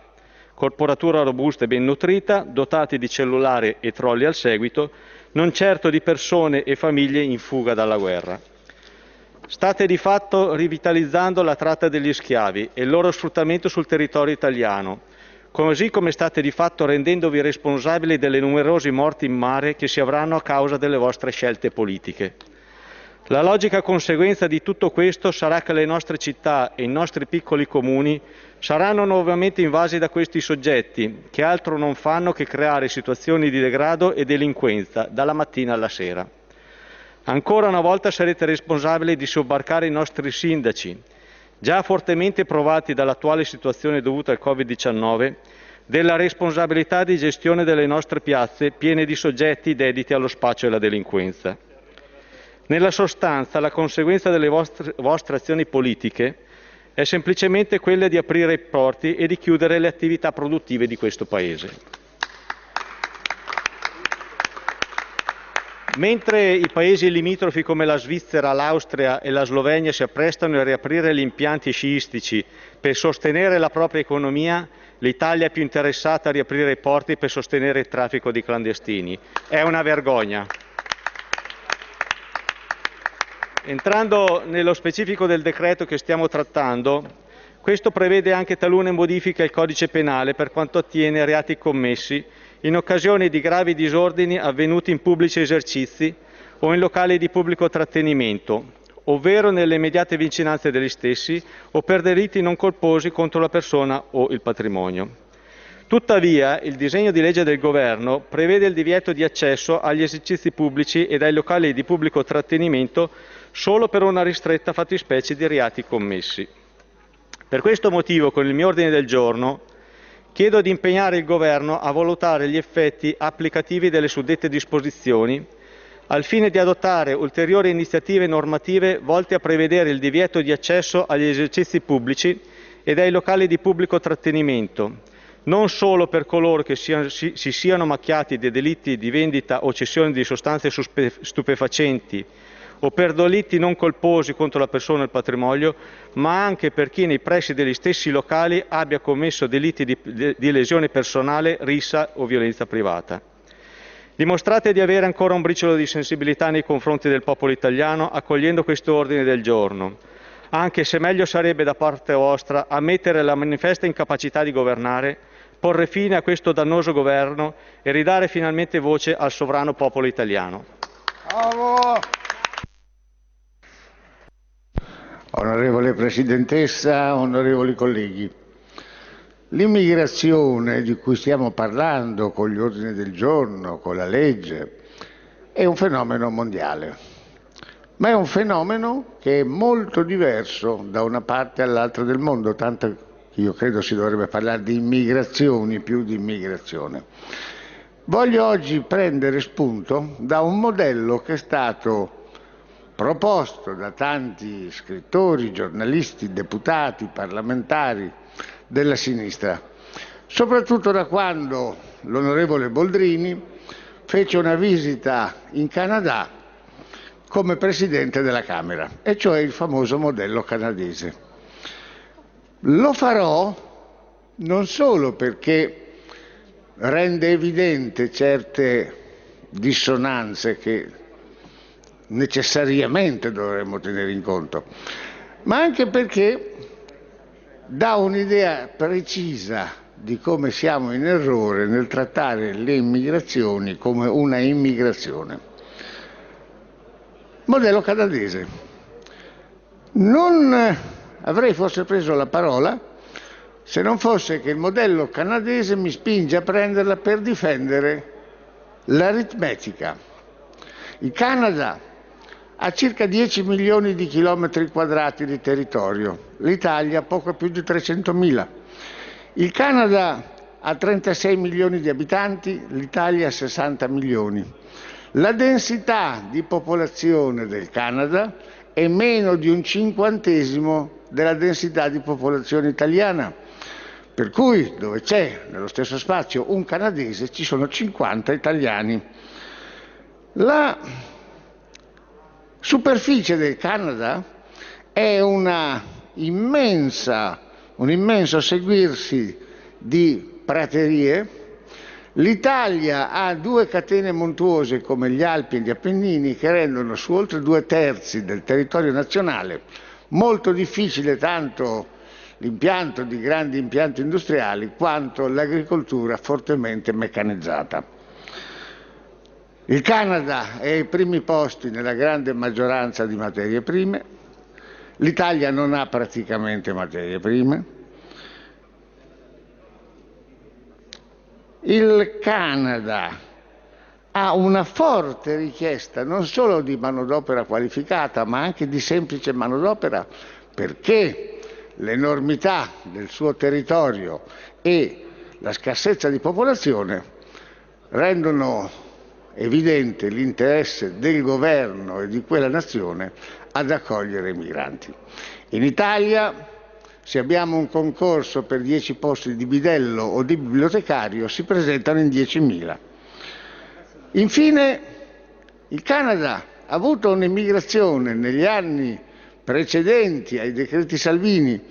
corporatura robusta e ben nutrita, dotati di cellulare e trolli al seguito, non certo di persone e famiglie in fuga dalla guerra. State di fatto rivitalizzando la tratta degli schiavi e il loro sfruttamento sul territorio italiano, così come state di fatto rendendovi responsabili delle numerose morti in mare che si avranno a causa delle vostre scelte politiche. La logica conseguenza di tutto questo sarà che le nostre città e i nostri piccoli comuni saranno nuovamente invasi da questi soggetti che altro non fanno che creare situazioni di degrado e delinquenza dalla mattina alla sera. Ancora una volta sarete responsabili di sobbarcare i nostri sindaci, già fortemente provati dall'attuale situazione dovuta al Covid-19, della responsabilità di gestione delle nostre piazze piene di soggetti dediti allo spaccio e alla delinquenza. Nella sostanza, la conseguenza delle vostre, vostre azioni politiche è semplicemente quella di aprire i porti e di chiudere le attività produttive di questo Paese. Mentre i paesi limitrofi come la Svizzera, l'Austria e la Slovenia si apprestano a riaprire gli impianti sciistici per sostenere la propria economia, l'Italia è più interessata a riaprire i porti per sostenere il traffico di clandestini. È una vergogna. Entrando nello specifico del decreto che stiamo trattando, questo prevede anche talune modifiche al codice penale per quanto attiene a reati commessi in occasione di gravi disordini avvenuti in pubblici esercizi o in locali di pubblico trattenimento, ovvero nelle immediate vicinanze degli stessi o per delitti non colposi contro la persona o il patrimonio. Tuttavia, il disegno di legge del Governo prevede il divieto di accesso agli esercizi pubblici e ai locali di pubblico trattenimento solo per una ristretta fattispecie di reati commessi. Per questo motivo, con il mio ordine del giorno, chiedo di impegnare il Governo a valutare gli effetti applicativi delle suddette disposizioni al fine di adottare ulteriori iniziative normative volte a prevedere il divieto di accesso agli esercizi pubblici ed ai locali di pubblico trattenimento, non solo per coloro che siano, si, si, siano macchiati di delitti di vendita o cessione di sostanze stupefacenti o per delitti non colposi contro la persona e il patrimonio, ma anche per chi nei pressi degli stessi locali abbia commesso delitti di, di lesione personale, rissa o violenza privata. Dimostrate di avere ancora un briciolo di sensibilità nei confronti del popolo italiano accogliendo questo ordine del giorno, anche se meglio sarebbe da parte vostra ammettere la manifesta incapacità di governare, porre fine a questo dannoso governo e ridare finalmente voce al sovrano popolo italiano. Bravo. Onorevole Presidentessa, onorevoli colleghi, L'immigrazione di cui stiamo parlando con gli ordini del giorno, con la legge, è un fenomeno mondiale, ma è un fenomeno che è molto diverso da una parte all'altra del mondo, tanto che io credo si dovrebbe parlare di immigrazioni più di immigrazione. Voglio oggi prendere spunto da un modello che è stato proposto da tanti scrittori, giornalisti, deputati, parlamentari, della sinistra, soprattutto da quando l'onorevole Boldrini fece una visita in Canada come presidente della Camera, e cioè il famoso modello canadese. Lo farò non solo perché rende evidente certe dissonanze che necessariamente dovremmo tenere in conto, ma anche perché dà un'idea precisa di come siamo in errore nel trattare le immigrazioni come una immigrazione. Modello canadese. Non avrei forse preso la parola se non fosse che il modello canadese mi spinge a prenderla per difendere l'aritmetica. Il Canada ha circa 10 milioni di chilometri quadrati di territorio, l'Italia poco più di 300.000. Il Canada ha 36 milioni di abitanti, l'Italia ha 60 milioni. La densità di popolazione del Canada è meno di un cinquantesimo della densità di popolazione italiana, per cui dove c'è nello stesso spazio un canadese ci sono 50 italiani. La superficie del Canada è immensa, un immenso seguirsi di praterie. L'Italia ha due catene montuose come gli Alpi e gli Appennini che rendono su oltre due terzi del territorio nazionale molto difficile tanto l'impianto di grandi impianti industriali quanto l'agricoltura fortemente meccanizzata. Il Canada è ai primi posti nella grande maggioranza di materie prime, l'Italia non ha praticamente materie prime, il Canada ha una forte richiesta non solo di manodopera qualificata ma anche di semplice manodopera perché l'enormità del suo territorio e la scarsezza di popolazione rendono evidente l'interesse del governo e di quella nazione ad accogliere i migranti. In Italia, se abbiamo un concorso per 10 posti di bidello o di bibliotecario, si presentano in 10.000. Infine, il Canada ha avuto un'immigrazione negli anni precedenti ai decreti Salvini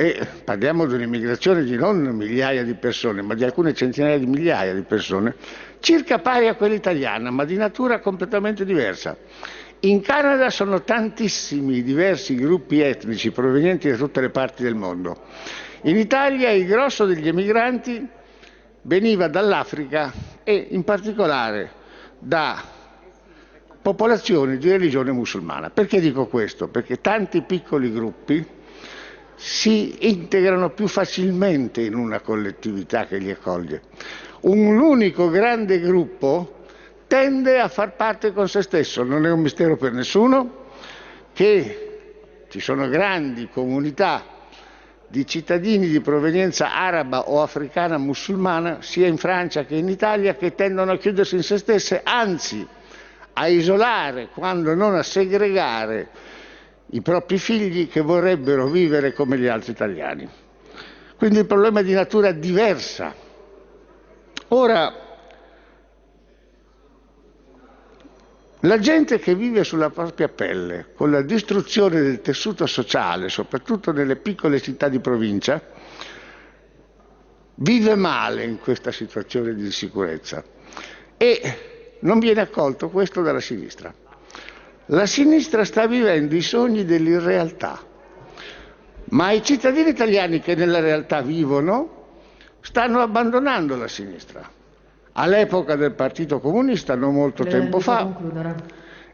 e parliamo di un'immigrazione di non migliaia di persone, ma di alcune centinaia di migliaia di persone, circa pari a quella italiana, ma di natura completamente diversa. In Canada sono tantissimi diversi gruppi etnici provenienti da tutte le parti del mondo. In Italia il grosso degli emigranti veniva dall'Africa e in particolare da popolazioni di religione musulmana. Perché dico questo? Perché tanti piccoli gruppi si integrano più facilmente in una collettività che li accoglie un unico grande gruppo tende a far parte con se stesso. Non è un mistero per nessuno che ci sono grandi comunità di cittadini di provenienza araba o africana musulmana, sia in Francia che in Italia, che tendono a chiudersi in se stesse, anzi a isolare, quando non a segregare, i propri figli che vorrebbero vivere come gli altri italiani. Quindi il problema è di natura diversa. Ora, la gente che vive sulla propria pelle con la distruzione del tessuto sociale, soprattutto nelle piccole città di provincia, vive male in questa situazione di insicurezza e non viene accolto questo dalla sinistra. La sinistra sta vivendo i sogni dell'irrealtà, ma i cittadini italiani che nella realtà vivono stanno abbandonando la sinistra. All'epoca del Partito Comunista, non molto Le tempo fa, concludere.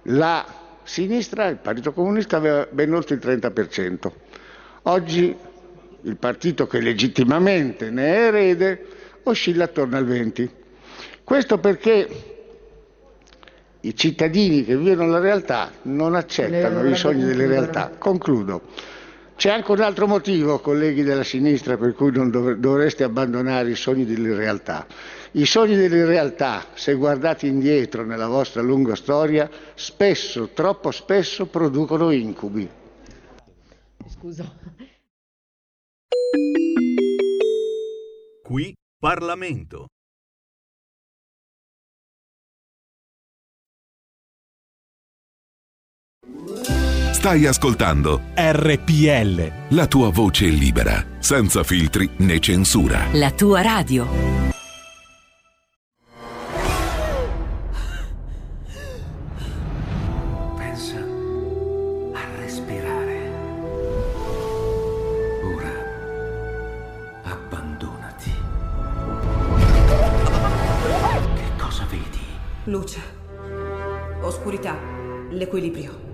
la sinistra, il Partito Comunista, aveva ben oltre il 30%. Oggi il partito che legittimamente ne è erede oscilla attorno al 20%. Questo perché i cittadini che vivono la realtà non accettano i sogni delle realtà. Concludo. C'è anche un altro motivo, colleghi della sinistra, per cui non dov- dovreste abbandonare i sogni delle realtà. I sogni delle realtà, se guardate indietro nella vostra lunga storia, spesso, troppo spesso, producono incubi. Scusa. Qui Parlamento. Stai ascoltando RPL. la tua voce libera, senza filtri né censura. La tua radio. Pensa a respirare. Ora abbandonati. Che cosa vedi? Luce. Oscurità. L'equilibrio.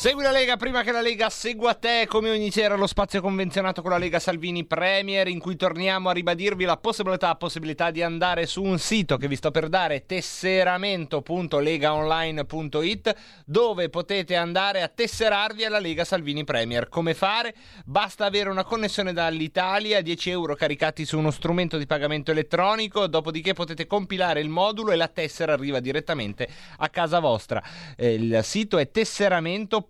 Segui la Lega prima che la Lega segua te come ogni sera lo spazio convenzionato con la Lega Salvini Premier in cui torniamo a ribadirvi la possibilità, possibilità di andare su un sito che vi sto per dare tesseramento.legaonline.it dove potete andare a tesserarvi alla Lega Salvini Premier. Come fare? Basta avere una connessione dall'Italia, 10 euro caricati su uno strumento di pagamento elettronico, dopodiché potete compilare il modulo e la tessera arriva direttamente a casa vostra. Eh, il sito è tesseramento.legaonline.it.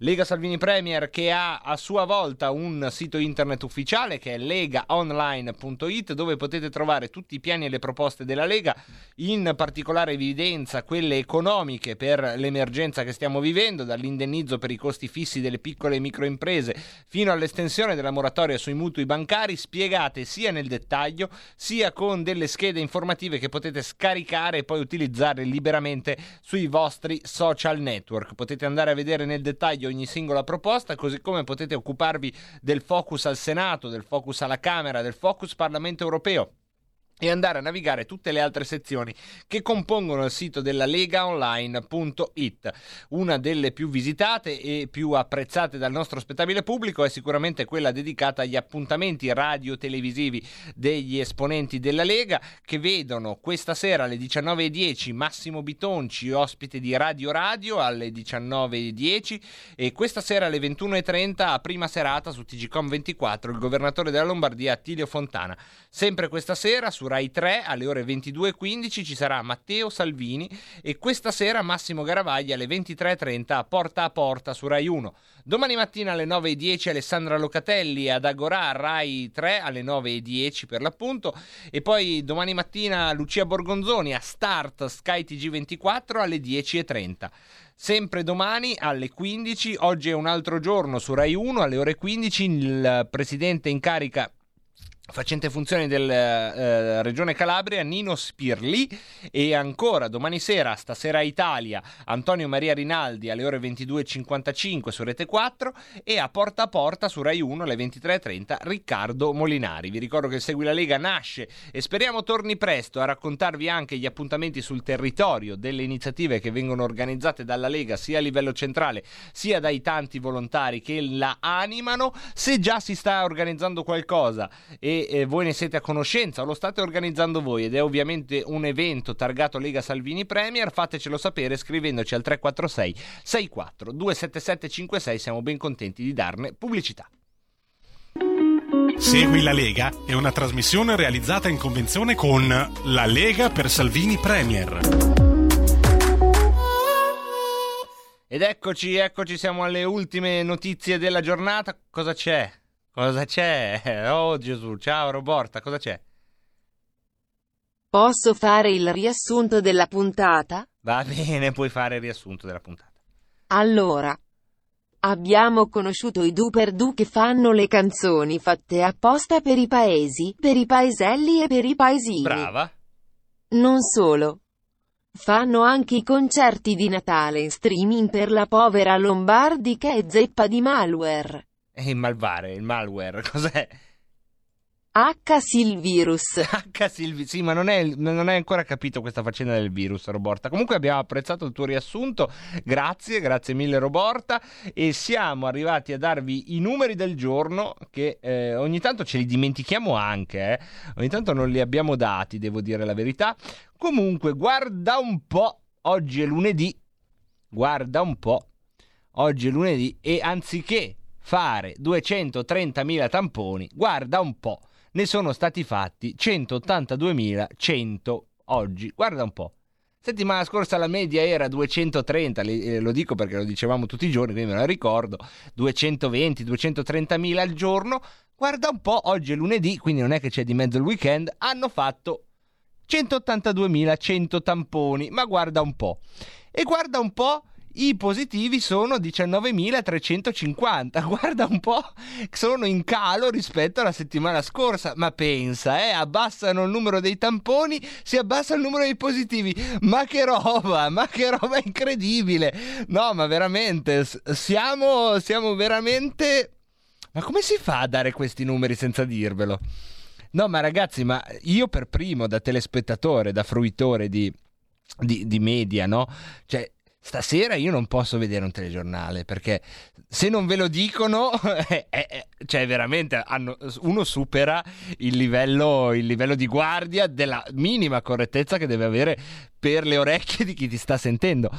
Lega Salvini Premier che ha a sua volta un sito internet ufficiale che è legaonline.it dove potete trovare tutti i piani e le proposte della Lega, in particolare evidenza quelle economiche per l'emergenza che stiamo vivendo, dall'indennizzo per i costi fissi delle piccole e microimprese fino all'estensione della moratoria sui mutui bancari, spiegate sia nel dettaglio sia con delle schede informative che potete scaricare e poi utilizzare liberamente sui vostri social network. Potete andare a vedere nel dettaglio ogni singola proposta, così come potete occuparvi del focus al Senato, del focus alla Camera, del focus Parlamento europeo e andare a navigare tutte le altre sezioni che compongono il sito della legaonline.it. Una delle più visitate e più apprezzate dal nostro spettabile pubblico è sicuramente quella dedicata agli appuntamenti radio-televisivi degli esponenti della Lega che vedono questa sera alle 19.10 Massimo Bitonci, ospite di Radio Radio alle 19.10 e questa sera alle 21.30 a prima serata su TGCOM 24 il governatore della Lombardia Attilio Fontana. Sempre questa sera su Rai 3 alle ore 22.15 ci sarà Matteo Salvini e questa sera Massimo Garavaglia alle 23.30 a Porta a Porta su Rai 1. Domani mattina alle 9.10 Alessandra Locatelli ad Agorà Rai 3 alle 9.10 per l'appunto e poi domani mattina Lucia Borgonzoni a Start Sky TG24 alle 10.30. sempre domani alle 15. Oggi è un altro giorno su Rai 1 alle ore 15. Il presidente in carica facente funzione della eh, Regione Calabria, Nino Spirli e ancora domani sera, stasera Italia, Antonio Maria Rinaldi alle ore 22.55 su Rete 4 e a Porta a Porta su Rai 1 alle 23.30 Riccardo Molinari. Vi ricordo che Segui la Lega nasce e speriamo torni presto a raccontarvi anche gli appuntamenti sul territorio delle iniziative che vengono organizzate dalla Lega sia a livello centrale sia dai tanti volontari che la animano. Se già si sta organizzando qualcosa e eh, voi ne siete a conoscenza o lo state organizzando voi ed è ovviamente un evento targato Lega Salvini Premier, fatecelo sapere scrivendoci al 346 64 277 56, siamo ben contenti di darne pubblicità. Segui la Lega è una trasmissione realizzata in convenzione con La Lega per Salvini Premier. Ed eccoci, eccoci, siamo alle ultime notizie della giornata. Cosa c'è? Cosa c'è? Oh Gesù, ciao Roborta, cosa c'è? Posso fare il riassunto della puntata? Va bene, puoi fare il riassunto della puntata. Allora, abbiamo conosciuto i Duper Du che fanno le canzoni fatte apposta per i paesi, per i paeselli e per i paesini. Brava. Non solo. Fanno anche i concerti di Natale in streaming per la povera Lombardi che è zeppa di malware. E il malvare, il malware, cos'è? H Silvirus. H Silvi, sì, ma non, è, non hai ancora capito questa faccenda del virus, Roborta. Comunque abbiamo apprezzato il tuo riassunto, grazie, grazie mille Roborta. E siamo arrivati a darvi i numeri del giorno che eh, ogni tanto ce li dimentichiamo anche, eh. ogni tanto non li abbiamo dati, devo dire la verità. Comunque, guarda un po', oggi è lunedì, guarda un po', oggi è lunedì e anziché fare 230.000 tamponi, guarda un po', ne sono stati fatti 182.100 oggi, guarda un po'. Settimana scorsa la media era 230, eh, lo dico perché lo dicevamo tutti i giorni, quindi me la ricordo, 220, 230.000 al giorno. Guarda un po', oggi è lunedì, quindi non è che c'è di mezzo il weekend, hanno fatto 182.100 tamponi, ma guarda un po'. E guarda un po' i positivi sono 19.350. Guarda un po', sono in calo rispetto alla settimana scorsa. Ma pensa, eh, abbassano il numero dei tamponi, si abbassa il numero dei positivi. Ma che roba, ma che roba incredibile. No, ma veramente, siamo, siamo veramente... Ma come si fa a dare questi numeri senza dirvelo? No, ma ragazzi, ma io per primo, da telespettatore, da fruitore di, di, di media, no? Cioè, Stasera io non posso vedere un telegiornale perché se non ve lo dicono, eh, eh, cioè veramente hanno, uno supera il livello, il livello di guardia della minima correttezza che deve avere per le orecchie di chi ti sta sentendo.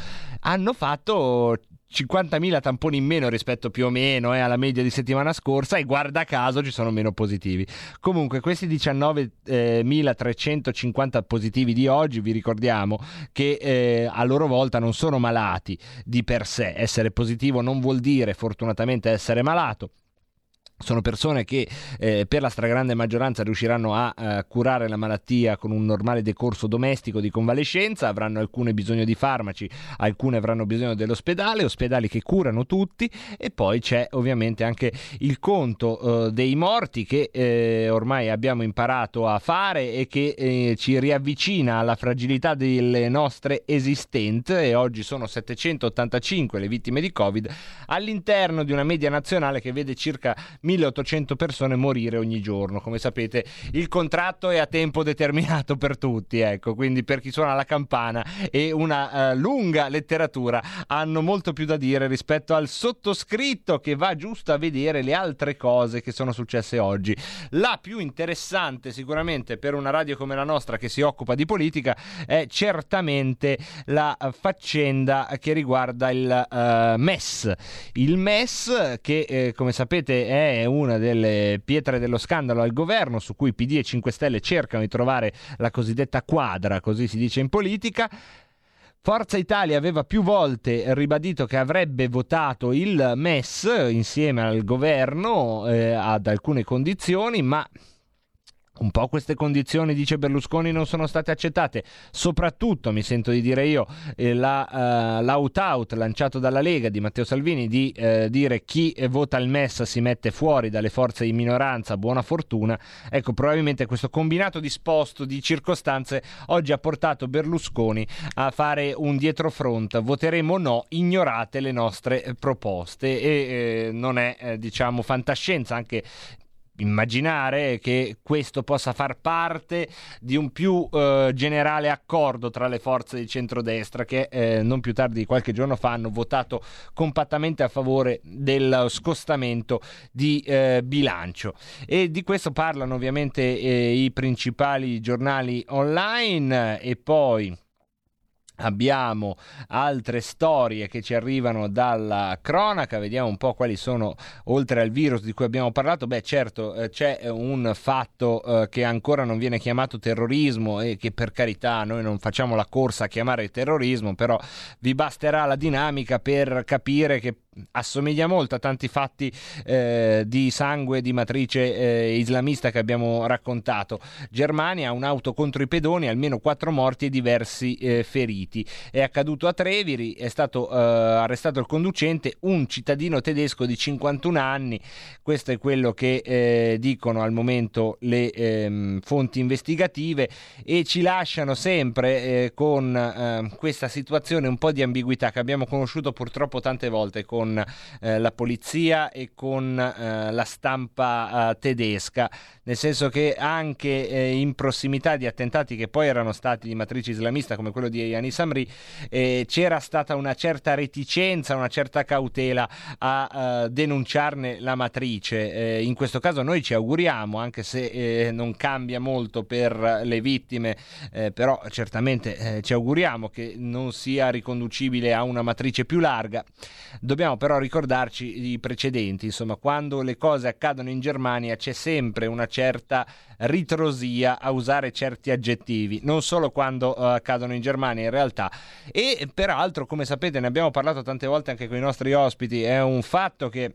Hanno fatto 50.000 tamponi in meno rispetto più o meno eh, alla media di settimana scorsa e guarda caso ci sono meno positivi. Comunque questi 19.350 positivi di oggi vi ricordiamo che eh, a loro volta non sono malati di per sé. Essere positivo non vuol dire fortunatamente essere malato sono persone che eh, per la stragrande maggioranza riusciranno a eh, curare la malattia con un normale decorso domestico di convalescenza, avranno alcune bisogno di farmaci, alcune avranno bisogno dell'ospedale, ospedali che curano tutti e poi c'è ovviamente anche il conto eh, dei morti che eh, ormai abbiamo imparato a fare e che eh, ci riavvicina alla fragilità delle nostre esistenze e oggi sono 785 le vittime di Covid all'interno di una media nazionale che vede circa 1800 persone morire ogni giorno. Come sapete, il contratto è a tempo determinato per tutti, ecco, quindi per chi suona la campana e una uh, lunga letteratura hanno molto più da dire rispetto al sottoscritto che va giusto a vedere le altre cose che sono successe oggi. La più interessante sicuramente per una radio come la nostra che si occupa di politica è certamente la faccenda che riguarda il uh, MES. Il MES che eh, come sapete è una delle pietre dello scandalo al governo su cui PD e 5 Stelle cercano di trovare la cosiddetta quadra, così si dice in politica. Forza Italia aveva più volte ribadito che avrebbe votato il MES insieme al governo eh, ad alcune condizioni, ma Un po' queste condizioni, dice Berlusconi, non sono state accettate. Soprattutto, mi sento di dire io, eh, la, uh, l'out-out lanciato dalla Lega di Matteo Salvini di eh, dire chi vota il MES si mette fuori dalle forze di minoranza, buona fortuna. Ecco, probabilmente questo combinato disposto di circostanze oggi ha portato Berlusconi a fare un dietrofront. Voteremo no, ignorate le nostre proposte e eh, non è, eh, diciamo, fantascienza anche immaginare che questo possa far parte di un più eh, generale accordo tra le forze di centrodestra che eh, non più tardi di qualche giorno fa hanno votato compattamente a favore del scostamento di eh, bilancio. E di questo parlano ovviamente eh, i principali giornali online e poi Abbiamo altre storie che ci arrivano dalla cronaca, vediamo un po' quali sono, oltre al virus di cui abbiamo parlato, beh certo eh, c'è un fatto eh, che ancora non viene chiamato terrorismo e che per carità noi non facciamo la corsa a chiamare terrorismo, però vi basterà la dinamica per capire che assomiglia molto a tanti fatti eh, di sangue di matrice eh, islamista che abbiamo raccontato. Germania, un'auto contro i pedoni, almeno quattro morti e diversi eh, feriti. È accaduto a Treviri, è stato eh, arrestato il conducente, un cittadino tedesco di 51 anni. Questo è quello che eh, dicono al momento le ehm, fonti investigative e ci lasciano sempre eh, con ehm, questa situazione un po' di ambiguità che abbiamo conosciuto purtroppo tante volte con con eh, la polizia e con eh, la stampa eh, tedesca, nel senso che anche eh, in prossimità di attentati che poi erano stati di matrice islamista come quello di Yanis Amri, eh, c'era stata una certa reticenza, una certa cautela a denunciarne la matrice. in questo caso noi ci auguriamo, anche se non cambia molto per le vittime, però certamente ci auguriamo che non sia riconducibile a una matrice più larga. Dobbiamo Dobbiamo però ricordarci i precedenti, insomma, quando le cose accadono in Germania c'è sempre una certa ritrosia a usare certi aggettivi, non solo quando uh, accadono in Germania in realtà. E peraltro, come sapete, ne abbiamo parlato tante volte anche con i nostri ospiti, è un fatto che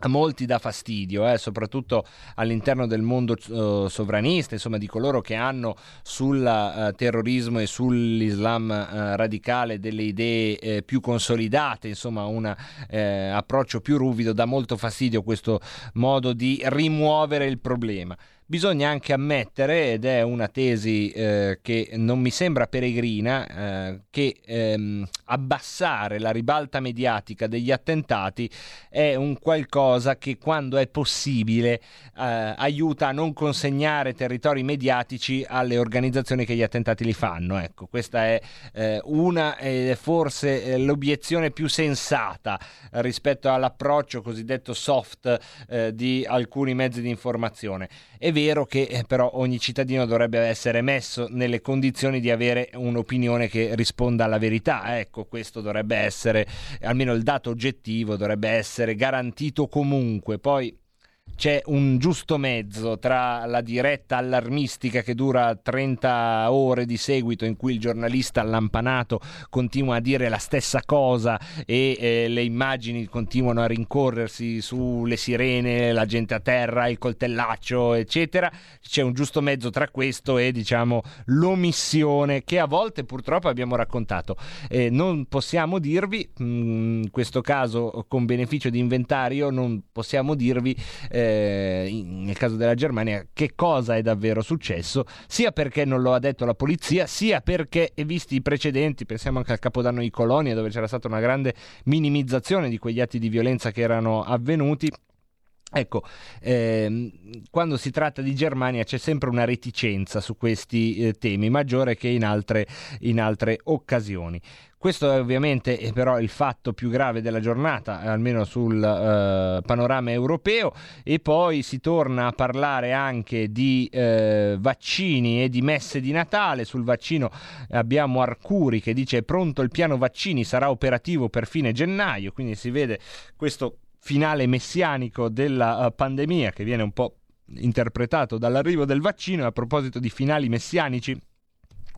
a molti dà fastidio, eh, soprattutto all'interno del mondo uh, sovranista, insomma di coloro che hanno sul uh, terrorismo e sull'Islam uh, radicale delle idee eh, più consolidate, insomma un eh, approccio più ruvido, dà molto fastidio questo modo di rimuovere il problema. Bisogna anche ammettere, ed è una tesi eh, che non mi sembra peregrina, eh, che ehm, abbassare la ribalta mediatica degli attentati è un qualcosa che quando è possibile eh, aiuta a non consegnare territori mediatici alle organizzazioni che gli attentati li fanno. Ecco, questa è eh, una e forse eh, l'obiezione più sensata rispetto all'approccio cosiddetto soft eh, di alcuni mezzi di informazione. È vero che eh, però ogni cittadino dovrebbe essere messo nelle condizioni di avere un'opinione che risponda alla verità. Ecco, questo dovrebbe essere, almeno il dato oggettivo dovrebbe essere garantito comunque. Poi c'è un giusto mezzo tra la diretta allarmistica che dura 30 ore di seguito in cui il giornalista allampanato continua a dire la stessa cosa e eh, le immagini continuano a rincorrersi sulle sirene, la gente a terra, il coltellaccio, eccetera. C'è un giusto mezzo tra questo e diciamo l'omissione che a volte purtroppo abbiamo raccontato. Eh, non possiamo dirvi, in questo caso con beneficio di inventario, non possiamo dirvi eh, eh, nel caso della Germania, che cosa è davvero successo, sia perché non lo ha detto la polizia, sia perché, visti i precedenti, pensiamo anche al Capodanno di Colonia, dove c'era stata una grande minimizzazione di quegli atti di violenza che erano avvenuti, Ecco, ehm, quando si tratta di Germania c'è sempre una reticenza su questi eh, temi, maggiore che in altre, in altre occasioni. Questo è ovviamente è però il fatto più grave della giornata, almeno sul eh, panorama europeo, e poi si torna a parlare anche di eh, vaccini e di messe di Natale. Sul vaccino abbiamo Arcuri che dice pronto il piano vaccini, sarà operativo per fine gennaio, quindi si vede questo finale messianico della uh, pandemia che viene un po' interpretato dall'arrivo del vaccino. A proposito di finali messianici,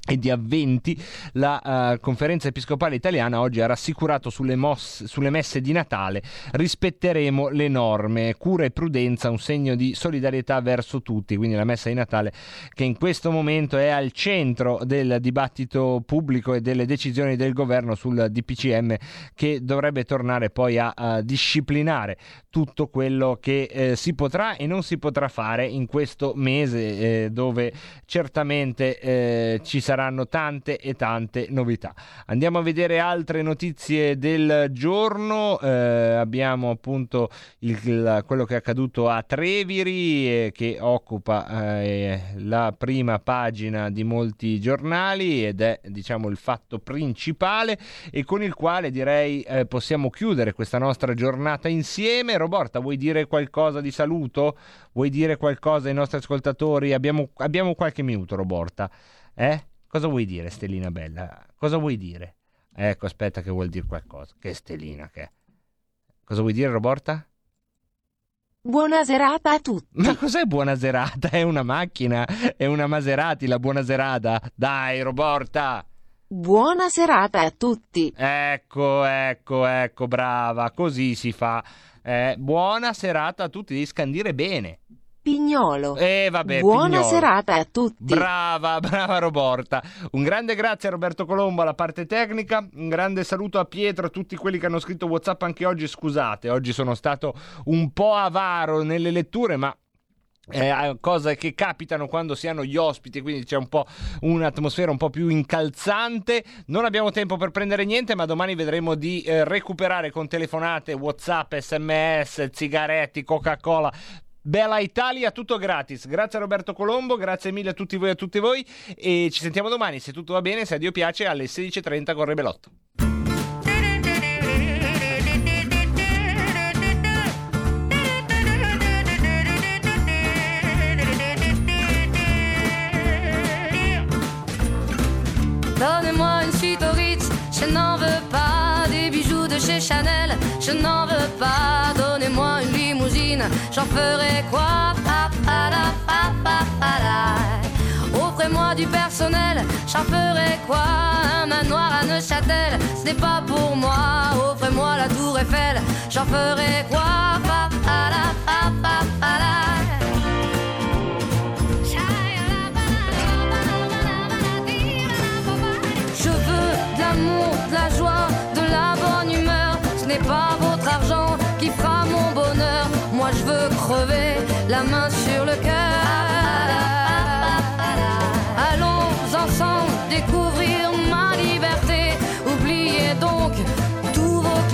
e di avventi, la uh, conferenza episcopale italiana oggi ha rassicurato sulle, mosse, sulle messe di Natale rispetteremo le norme, cura e prudenza, un segno di solidarietà verso tutti, quindi la messa di Natale che in questo momento è al centro del dibattito pubblico e delle decisioni del governo sul DPCM che dovrebbe tornare poi a, a disciplinare tutto quello che eh, si potrà e non si potrà fare in questo mese eh, dove certamente eh, ci saranno tante e tante novità. Andiamo a vedere altre notizie del giorno. Eh, abbiamo appunto il, quello che è accaduto a Treviri eh, che occupa eh, la prima pagina di molti giornali ed è diciamo il fatto principale e con il quale direi possiamo chiudere questa nostra giornata insieme. Roborta, vuoi dire qualcosa di saluto? Vuoi dire qualcosa ai nostri ascoltatori? Abbiamo, abbiamo qualche minuto, Roborta. Eh? Cosa vuoi dire, Stellina Bella? Cosa vuoi dire? Ecco, aspetta che vuol dire qualcosa. Che Stellina che è. Cosa vuoi dire, Roborta? Buona serata a tutti. Ma cos'è buona serata? È una macchina, è una Maserati la buona serata. Dai, Roborta. Buona serata a tutti. Ecco, ecco, ecco, brava, così si fa. Eh, buona serata a tutti, devi scandire bene. Pignolo. Eh, vabbè, Buona Pignolo. serata a tutti. Brava, brava Roborta. Un grande grazie a Roberto Colombo alla parte tecnica. Un grande saluto a Pietro, a tutti quelli che hanno scritto WhatsApp anche oggi. Scusate, oggi sono stato un po' avaro nelle letture, ma eh, cose che capitano quando si hanno gli ospiti, quindi c'è un po' un'atmosfera un po' più incalzante. Non abbiamo tempo per prendere niente, ma domani vedremo di eh, recuperare con telefonate, WhatsApp, SMS, zigaretti, Coca-Cola. Bella Italia, tutto gratis. Grazie a Roberto Colombo, grazie mille a tutti voi e a tutti voi e ci sentiamo domani, se tutto va bene, se a Dio piace, alle 16.30 con Rebelotto. Donnez-moi une suite au Ritz, je n'en veux pas. Des bijoux de chez Chanel, je n'en veux pas. Donnez-moi une j'en ferai quoi. Offrez-moi du personnel, j'en ferai quoi Un manoir à Neuchâtel, ce n'est pas pour moi. Offrez-moi la tour Eiffel, j'en ferai quoi. Je veux de l'amour, de la joie, de la bonne humeur. Ce n'est pas votre